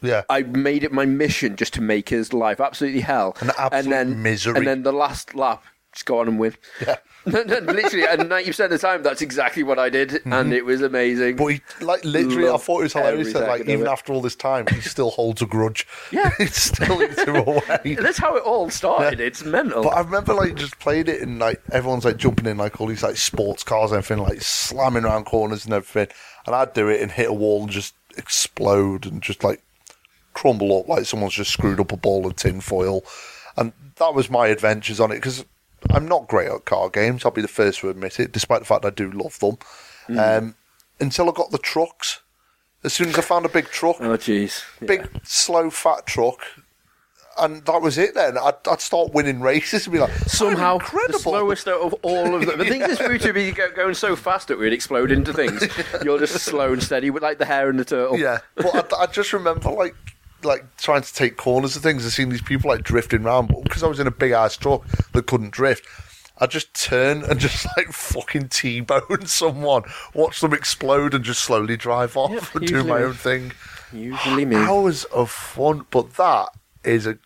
yeah. I made it my mission just to make his life absolutely hell. An absolute and then, misery. And then the last lap, just go on and win. Yeah. Literally, and 90% of the time, that's exactly what I did. And mm-hmm. it was amazing. But he, like, literally, I thought it was hilarious that, like, even it. after all this time, he still holds a grudge. Yeah. he still him away. that's how it all started. Yeah. It's mental. But I remember, like, just played it and, like, everyone's, like, jumping in, like, all these, like, sports cars and everything, like, slamming around corners and everything. And I'd do it and hit a wall and just explode and just, like, crumble up like someone's just screwed up a ball of tin foil. And that was my adventures on it because I'm not great at car games. I'll be the first to admit it, despite the fact I do love them. Um, until I got the trucks. As soon as I found a big truck, oh, jeez. big, slow, fat truck, and that was it then. I'd, I'd start winning races and be like, somehow "I'm incredible. the slowest out of all of them. The thing is, we to be going so fast that we'd explode into things. You're just slow and steady, with like the hare and the turtle. Yeah, but I, I just remember like like trying to take corners and things and seeing these people like drifting around. But because I was in a big ass truck that couldn't drift, I just turn and just like fucking t-bone someone, watch them explode, and just slowly drive off Yeah, and do my usually- own thing. Usually me. Hours of fun, but that is a.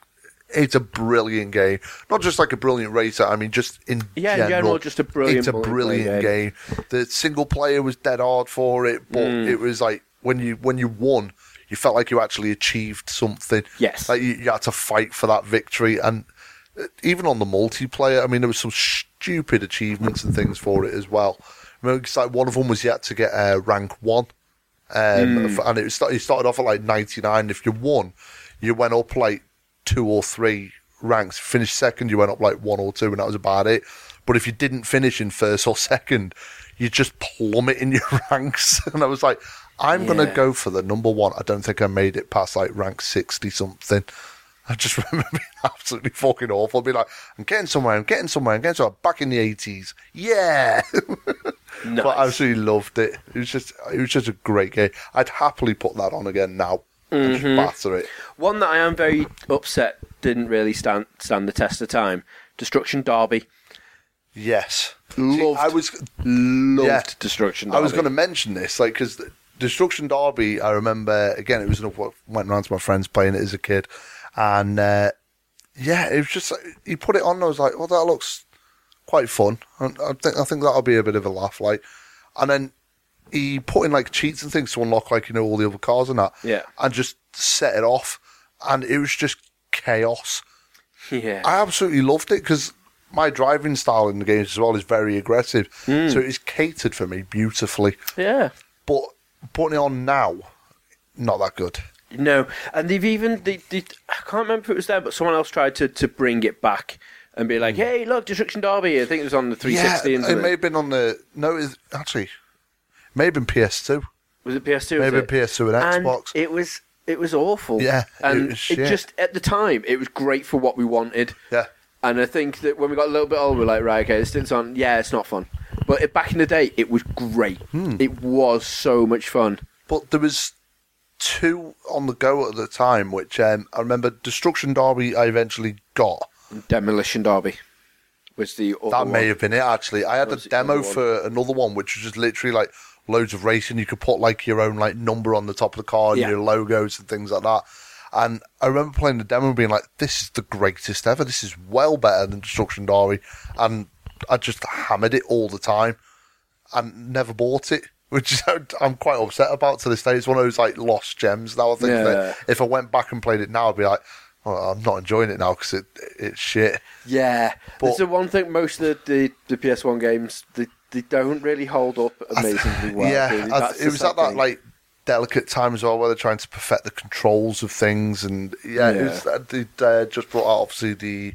It's a brilliant game. Not just like a brilliant racer. I mean, just in Yeah, general, general, just a brilliant It's a brilliant game. game. The single player was dead hard for it, but Mm. it was like when you when you won, you felt like you actually achieved something. Yes. like you, you had to fight for that victory, and uh, even on the multiplayer, I mean, there was some stupid achievements and things for it as well. I mean, it's like one of them was yet to get uh, rank one, um, f- and it was, you started off at like ninety nine. If you won, you went up like two or three ranks. Finished second, you went up like one or two, and that was about it. But if you didn't finish in first or second, you just plummet in your ranks. And I was like, I'm gonna go for the number one. I don't think I made it past like rank 60 something. I just remember being absolutely fucking awful. I'd Be like, I'm getting somewhere, I'm getting somewhere, I'm getting somewhere. Back in the 80s. Yeah. Nice. But I absolutely loved it. It was just, it was just a great game. I'd happily put that on again now Mm-hmm. batter it. One that I am very upset didn't really stand stand the test of time. Destruction Derby. Yes. Loved. See, I was Loved Yeah. Destruction Derby. I was going to mention this, like, because Destruction Derby, I remember, again, it was enough what went around to my friends playing it as a kid. And, uh, yeah, it was just, he put it on, and I was like, well, that looks quite fun. And I think, I think that'll be a bit of a laugh, like. And then he put in, like, cheats and things to unlock, like, you know, all the other cars and that. Yeah. And just set it off. And it was just chaos. Yeah. I absolutely loved it because my driving style in the games as well is very aggressive. Hmm. So it's catered for me beautifully. yeah. But putting it on now, not that good. No, and they've even they, they I can't remember if it was there, but someone else tried to, to bring it back and be like, hmm. "Hey, look, Destruction Derby." I think it was on the 360. yeah, and it may have been on the no. It, actually, may have been PS2. was it PS2? Maybe it? PS2 and Xbox. it was it was awful. Yeah, it and was shit. just at the time it was great for what we wanted. Yeah, And I think that when we got a little bit older, we're like, right, okay, this thing's on. Yeah, it's not fun. But it, back in the day, it was great. Hmm. It was so much fun. but there was two on the go at the time, which um, I remember. Destruction Derby, I eventually got. Demolition Derby was the other That one. may have been it. Actually, I had a demo for another one, which was just literally like loads of racing. You could put like your own like number on the top of the car and Yeah. your logos and things like that. And I remember playing the demo and being like, "This is the greatest ever. This is well better than Destruction Derby." And I just hammered it all the time and never bought it, which is- I'm quite upset about to this day. It's one of those like lost gems now. I think Yeah. that if I went back and played it now, I'd be like, well, I'm not enjoying it now because it it's shit. Yeah, But- it's the one thing. Most of the, the, the PS1 games they, they don't really hold up amazingly well. yeah, they? It was at that thing. like delicate time as well, where they're trying to perfect the controls of things, and yeah, it Yeah. was, they uh, just brought out obviously the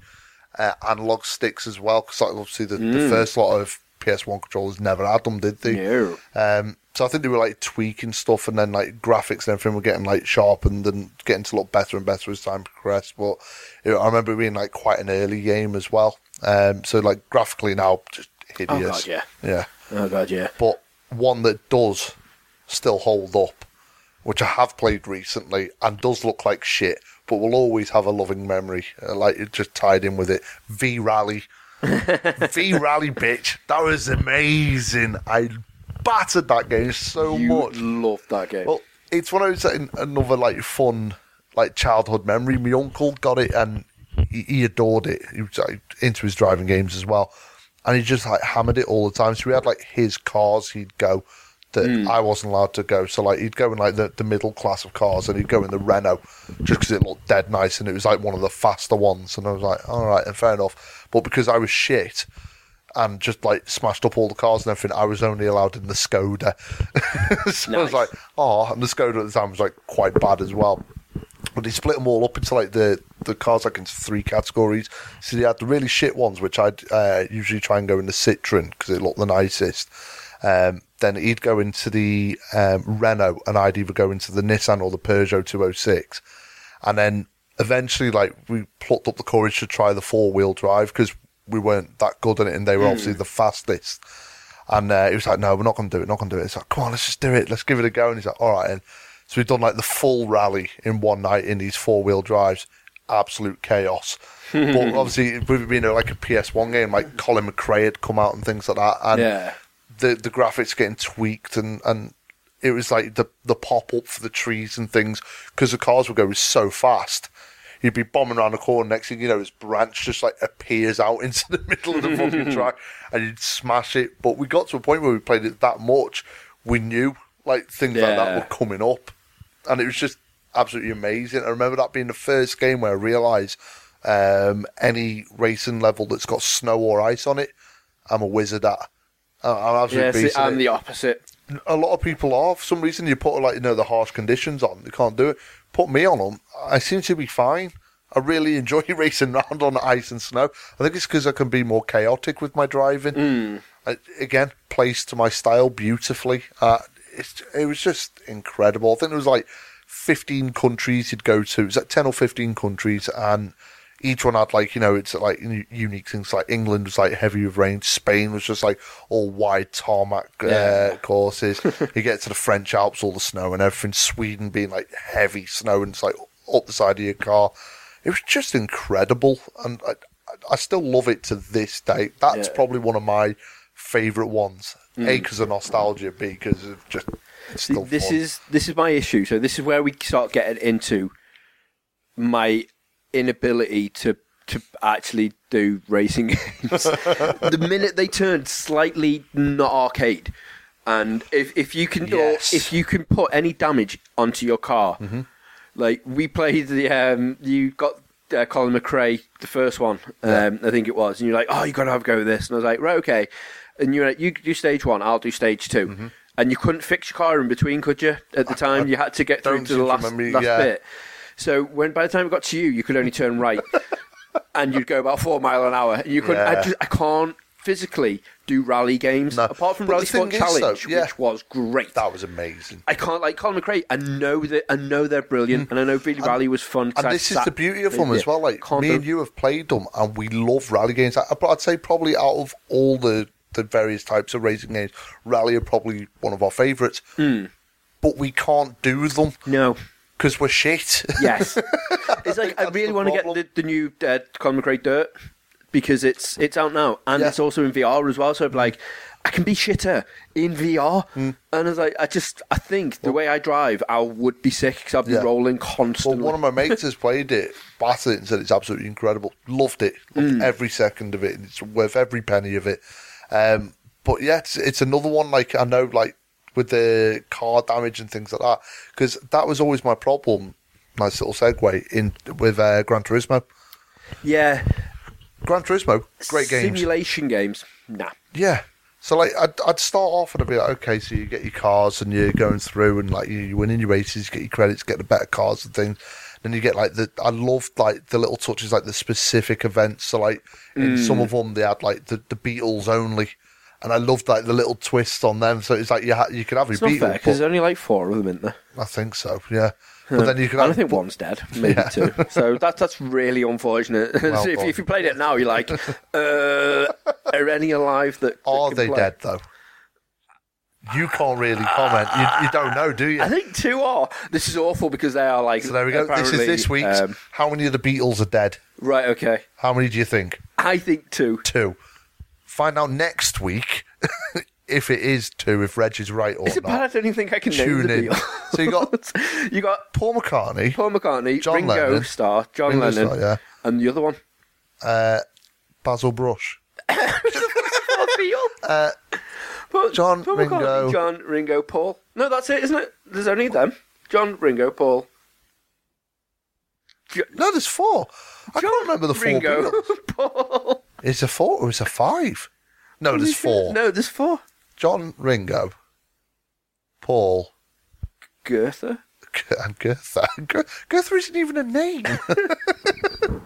uh, analog sticks as well, because obviously the, the first lot of PS1 controllers never had them, did they? No. Um, so I think they were like tweaking stuff, and then like graphics and everything were getting like sharpened and getting to look better and better as time progressed. But you know, I remember it being like quite an early game as well. Um, so like graphically now, just hideous. Oh god, yeah. yeah Oh god, yeah. but one that does still hold up, which I have played recently and does look like shit, but we'll always have a loving memory, uh, like it just tied in with it. V Rally, V Rally, bitch, that was amazing. I battered that game so You much. loved that game. Well, it's one of those uh, another like fun like childhood memory. My uncle got it and he, he adored it. He was like, into his driving games as well, and he just like hammered it all the time. So we had like his cars. He'd go that I wasn't allowed to go. So like he'd go in like the, the middle class of cars, and he'd go in the Renault just because it looked dead nice and it was like one of the faster ones. And I was like, all right, and fair enough. But because I was shit. And just like smashed up all the cars and everything. I was only allowed in the Skoda, so I was like, oh, and the Skoda at the time was like quite bad as well. But they split them all up into like the, the cars like into three categories. So they had the really shit ones, which I'd uh, usually try and go in the Citroen because it looked the nicest. Um, then he'd go into the um, Renault, and I'd either go into the Nissan or the Peugeot 206. And then eventually, like we plucked up the courage to try the four wheel drive because we weren't that good at it, and they were obviously the fastest. And uh, he was like, "No, we're not going to do it. Not going to do it." It's like, "Come on, let's just do it. Let's give it a go." And he's like, "All right." And so we've done like the full rally in one night in these four wheel drives. Absolute chaos. but obviously, being uh, like a PS1 game, like Colin McRae had come out and things like that, and yeah. The the graphics getting tweaked and and it was like the the pop up for the trees and things because the cars would go so fast. You'd be bombing around the corner. Next thing you know, this branch just like appears out into the middle of the fucking track, and you'd smash it. But we got to a point where we played it that much, we knew like things like that were coming up, and it was just absolutely amazing. I remember that being the first game where I realised um, any racing level that's got snow or ice on it, I'm a wizard at. I'm Yeah, absolutely see, beast I'm the opposite. a lot of people are. For some reason, you put like you know the harsh conditions on, they can't do it. Put me on them, I seem to be fine. I really enjoy racing around on ice and snow. I think it's because I can be more chaotic with my driving. I, again, plays to my style beautifully. Uh, it's, it was just incredible. I think there was like 15 countries you'd go to. It was like 10 or 15 countries, and each one had like you know it's like unique things. Like England was like heavy with rain. Spain was just like all wide tarmac uh, Yeah. courses. you get to the French Alps, all the snow and everything. Sweden being like heavy snow and it's like up the side of your car. It was just incredible, and I, I still love it to this day. That's Yeah. probably one of my favourite ones. A because of nostalgia, B because of just See, this fun. is this is my issue. So this is where we start getting into my inability to to actually do racing games. the minute they turned slightly not arcade, and if if you can Yes. if you can put any damage onto your car, Mm-hmm. like we played the um, you got. Uh, Colin McRae, the first one, um, I think it was, and you're like, "Oh, you got to have a go with this," and I was like, "Right, okay." And you're like, "You do stage one, I'll do stage 2 Mm-hmm. and you couldn't fix your car in between, could you? At the time, you had to get through to the last, last yeah. bit. So when by the time it got to you, you could only turn right. and you'd go about four mile an hour. You couldn't. I, just, I can't physically do rally games No. apart from But Rally Sport is, though, Challenge, yeah. which was great. That was amazing. I can't like Colin McRae. I know that I know they're brilliant, and I know Really Rally was fun. Mm. And I this is the beauty of them as well. Like me do- and you have played them, and we love rally games. I, I'd say probably out of all the the various types of racing games, rally are probably one of our favourites. Hmm. But we can't do them No. Because we're shit. Yes. it's like I really want to get the, the new uh, Colin McRae Dirt because it's it's out now and Yeah. it's also in VR as well. So I'm like, I can be shitter in VR, Hmm. and as I, I just I think the way I drive, I would be sick because I'd be Yeah. rolling Well, one of my mates has played it, battered it, and said it's absolutely incredible. Loved it, loved Hmm. every second of it. and It's worth every penny of it. Um, but yeah, it's, it's another one. Like I know, like with the car damage and things like that, because that was always my problem. Nice little segue in with uh, Gran Turismo. yeah, Gran Turismo, great games. Simulation games, nah. Yeah. So like I'd, I'd start off and I'd be like, okay, so you get your cars and you're going through and like you, you win in your races, you get your credits, get the better cars and things. Then you get like the I loved like the little touches, like the specific events. So like in some Mm. of them they had like the, the Beatles only, and I loved like the little twist on them. So it's like you ha- you could have your It's not fair because there's only like four of them in there. I think so, yeah. But then you can. I have think one's dead, maybe Yeah. two. So that's that's really unfortunate. Well if, if you played it now, you're like, uh, are any alive that, that Are they play? dead though? You can't really comment. You, you don't know, do you? I think two are. This is awful because they are like. So there we go. This is this week's. um, How many of the Beatles are dead? right. Okay. How many do you think? I think two. Two. Find out next week if it is two, if Reg is right or Is it bad? I don't even think I can Tune name in. So you got you got Paul McCartney, Paul McCartney, John Ringo Lennon. Starr, John Ringo Lennon, Starr, yeah. and the other one. uh, Basil Brush. uh, Paul, John, Paul Ringo. McCartney, John, Ringo, Paul. No, that's it, isn't it? There's only them. John, Ringo, Paul. No, there's four. I can't remember the four Ringo. Paul. Oh, is it four or is it five? No, there's four. No, there's four. John, Ringo, Paul, Goethe. and Gertha. Ger- Gertha isn't even a name.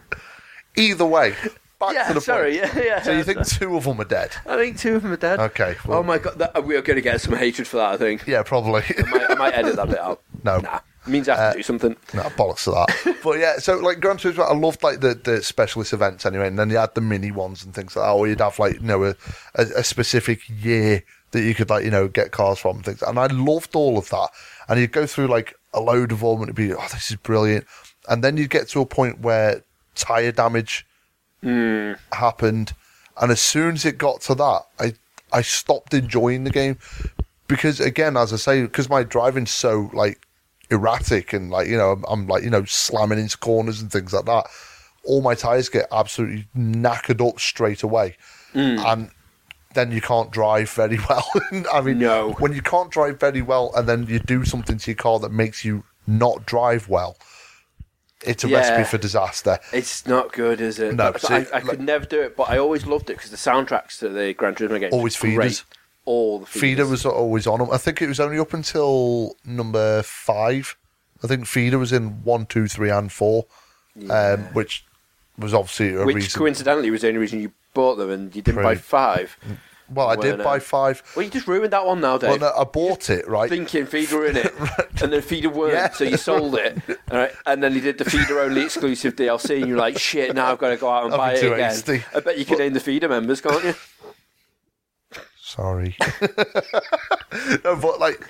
Either way, back yeah, to the sorry. point. Yeah, yeah. So you think two of them are dead? I think two of them are dead. Okay, well- oh my god, that, we are going to get some hatred for that. I think. Yeah, probably. I might, I might edit that bit out. No. Nah. It means I have to do uh, something. No, bollocks to that. but yeah, so like Gran Turismo, I loved like the, the specialist events anyway, and then you had the mini ones and things like that, or you'd have like you know a, a, a specific year that you could like you know get cars from and things, and I loved all of that. And you'd go through like a load of them, and it'd be oh this is brilliant, and then you'd get to a point where tire damage hmm. happened, and as soon as it got to that, I I stopped enjoying the game because again, as I say, because my driving's so like erratic and like you know I'm, I'm like you know slamming into corners and things like that. All my tires get absolutely knackered up straight away, mm. and then you can't drive very well. I mean, No. when you can't drive very well, and then you do something to your car that makes you not drive well, it's a Yeah. recipe for disaster. It's not good, is it? No, see, I, I like- could never do it, but I always loved it because the soundtracks to the Gran Turismo games Always feeders. All the feeders. Feeder was always on them. I think it was only up until number five. I think Feeder was in one, two, three, and four, um, which was obviously a which reason. coincidentally was the only reason you bought them, and you didn't buy five. well, I did buy uh, five. Well, you just ruined that one now, Well, Dave. no, I bought it right. Thinking feeder were in it, and then feeder weren't, Yeah. so you sold it. All right, and then you did the feeder only exclusive DLC, and you're like, shit, now I've got to go out and I'll buy it again. hasty. I bet you can name the feeder members, can't you? Sorry. no, but like,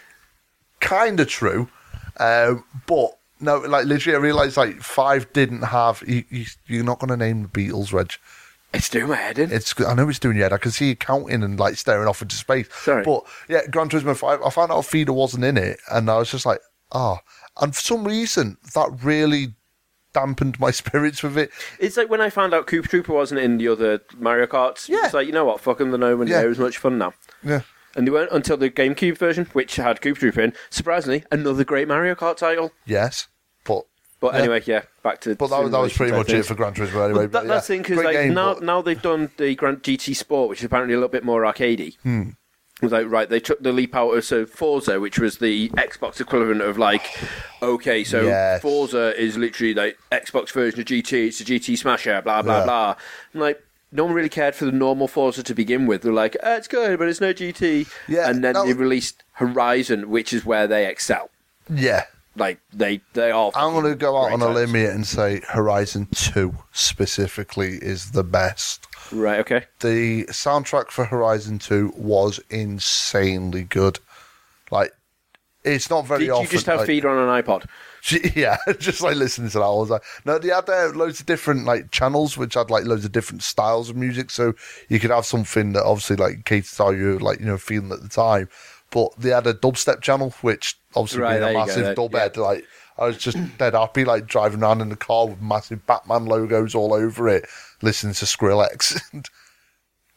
kind of true. Um, but no, like literally, I realised like five didn't have. You, you, you're not going to name the Beatles, Reg. It's doing my head in. It's. I know it's doing your head. I can see you counting and like staring off into space. Sorry. But yeah, Gran Turismo Five. I found out Feeder wasn't in it, and I was just like, ah. And for some reason, that really dampened my spirits with it. It's like when I found out Koopa Troopa wasn't in the other Mario Karts. Yeah. It's like, you know what, fuck them, they're no one Yeah. near as much fun now. Yeah. And they weren't until the GameCube version, which had Koopa Troopa in. Surprisingly, another great Mario Kart title. Yes. But. But Yeah. anyway, yeah, back to But that, was- that was pretty much it for Gran Turismo anyway. think. but That, yeah, that's the thing because like game, now, but- now they've done the Grand GT Sport, which is apparently a little bit more arcadey. Hmm. Was like right, they took the leap out of so Forza, which was the Xbox equivalent of like, okay, so Yes. Forza is literally like Xbox version of GT. It's a GT Smasher, blah blah Yeah. blah. And like, no one really cared for the normal Forza to begin with. They're like, eh, it's good, but it's no GT. Yeah, and then they was- released Horizon, which is where they excel. Yeah. Like they they are. I'm going to go out on a limb here and say Horizon 2 specifically is the best. Right. Okay. The soundtrack for Horizon 2 was insanely good. Like, it's not very often. Did often. you just have like, feeder on an iPod? Yeah, just like listening to that all the time. No, they had uh, loads of different like channels which had like loads of different styles of music, so you could have something that obviously like catered to how you like you know feeling at the time. But they had a dubstep channel, which obviously Right, being a go, massive that- dub yeah. like I was just dead happy, like driving around in the car with massive Batman logos all over it, listening to Skrillex. And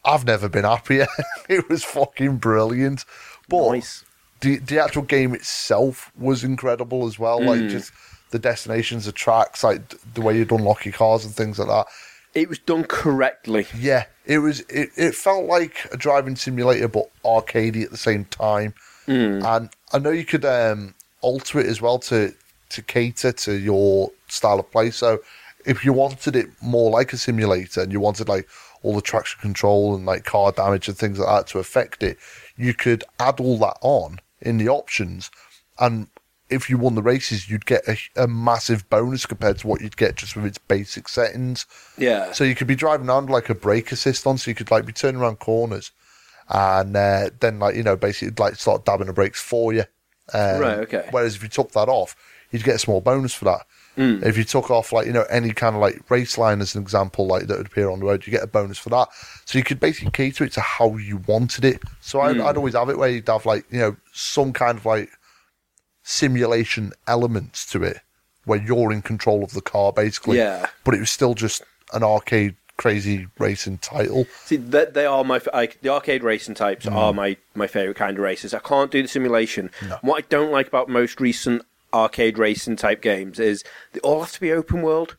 I've never been happier. it was fucking brilliant. But Nice. the the actual game itself was incredible as well. Like Mm. just the destinations, the tracks, like the way you'd unlock your cars and things like that. It was done correctly. Yeah, it was. It, it felt like a driving simulator, but arcadey at the same time. And I know you could um, alter it as well to to cater to your style of play. So if you wanted it more like a simulator and you wanted like all the traction control and like car damage and things like that to affect it, you could add all that on in the options. And if you won the races, you'd get a, a massive bonus compared to what you'd get just with its basic settings. Yeah. So you could be driving around like a brake assist on, so you could like be turning around corners, and uh, then like you know basically like start dabbing the brakes for you. Um, Right, okay. Whereas if you took that off, you'd get a small bonus for that. Mm. If you took off like you know any kind of like race line as an example, like that would appear on the road, you get a bonus for that. So you could basically cater it to how you wanted it. So I'd, Mm. I'd always have it where you'd have like you know some kind of like simulation elements to it where you're in control of the car basically. Yeah. But it was still just an arcade crazy racing title. See, that they are my like the arcade racing types Mm. are my my favorite kind of races. I can't do the simulation. What I don't like about most recent arcade racing type games is they all have to be open world.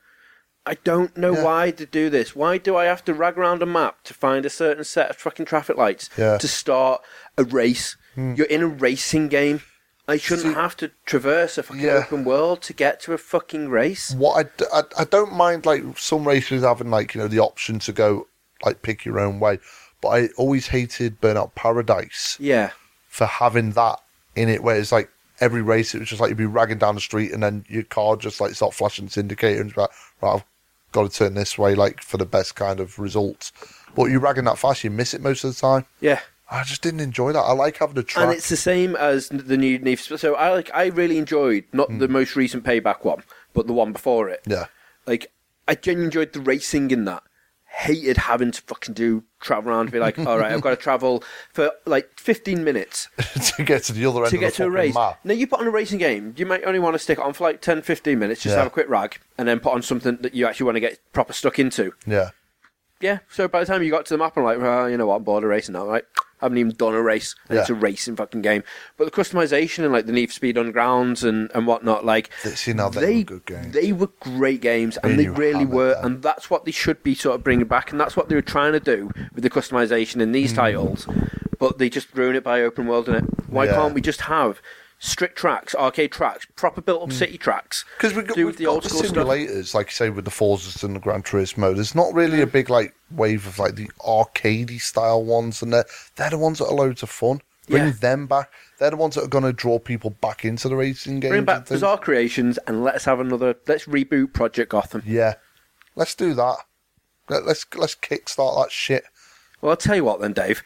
I don't know Yeah. why to do this. Why do I have to rag around a map to find a certain set of fucking traffic lights Yeah. To start a race? Hmm. You're in a racing game. I shouldn't See- have to traverse a fucking Yeah. open world to get to a fucking race. What I, d- I, I don't mind like some racers having like you know the option to go like pick your own way, but I always hated Burnout Paradise Yeah. for having that in it where it's like every race it was just like you'd be ragging down the street and then your car just like start flashing its indicator and it's like right I've got to turn this way like for the best kind of results. But you're ragging that fast, you miss it most of the time. Yeah. I just didn't enjoy that. I like having a track. And it's the same as the new Need for So I like I really enjoyed not Hmm. the most recent payback one, but the one before it. yeah. Like I genuinely enjoyed the racing in that. Hated having to fucking do travel around and be like, all right, I've got to travel for like 15 minutes to get to the other end to of get the to a race. map. Now you put on a racing game, you might only want to stick it on for like 10, 15 minutes, just Yeah. have a quick rag, and then put on something that you actually want to get proper stuck into. Yeah. Yeah. So by the time you got to the map, I'm like, well, you know what, I'm bored of racing now, right? I haven't even done a race. And Yeah. It's a racing fucking game. But the customization and like the Need for Speed Undergrounds and, and whatnot, like They- see, now they were good games. They were great games, and they really hammered were. them. And that's what they should be sort of bringing back, and that's what they were trying to do with the customization in Hmm. these titles. But they just ruin it by open world and it. Why Yeah. can't we just have strict tracks, arcade tracks, proper built up hmm. city tracks? Because we've got, do we've the got old the school stuff. simulators, like you say, with the Forzas and the Gran Turismo. There's not really a hmm. big like wave of like the arcadey style ones, and they're they're the ones that are loads of fun. Bring Yeah. them back. They're the ones that are going to draw people back into the racing games. Bring back things. Bizarre Creations and let's have another. Let's reboot Project Gotham. Yeah, let's do that. Let, let's let's kickstart that shit. Well, I'll tell you what then, Dave.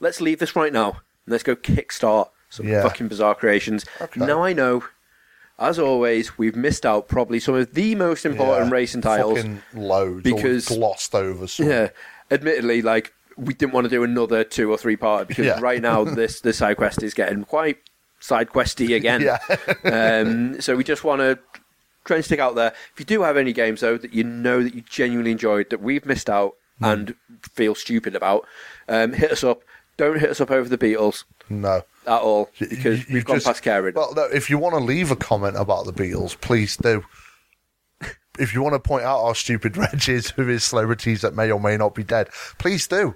Let's leave this right now. and Let's go kickstart some Yeah. fucking bizarre creations. Okay. Now I know, as always, we've missed out probably some of the most important Yeah. racing titles. Fucking loads. because- glossed over. Some. Yeah, admittedly, like we didn't want to do another two or three part because Yeah. right now this this side quest is getting quite side questy again. Yeah. um, so we just want to try and stick out there. If you do have any games though that you know that you genuinely enjoyed that we've missed out and feel stupid about, um, hit us up. Don't hit us up over the Beatles No. At all because you we've gone just- past caring. Well, no, if you want to leave a comment about the Beatles, please do. If you want to point out our stupid wretches with his celebrities that may or may not be dead, please do.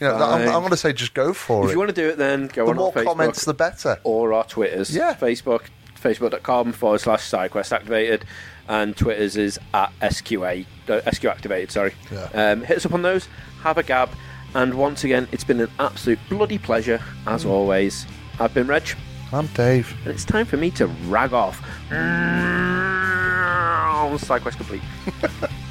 You know, I'm, I'm going to say just go for If it. If you want to do it, then go the on more Facebook comments, the better. or our Twitters. Yeah. Facebook, facebook.com forward slash SideQuest activated, and Twitters is at SQA, uh, SQ activated, sorry. Yeah. Um, hit us up on those, have a gab, and once again, it's been an absolute bloody pleasure, as mm. always. I've been Reg, I'm Dave. and it's time for me to rag off. SideQuest complete.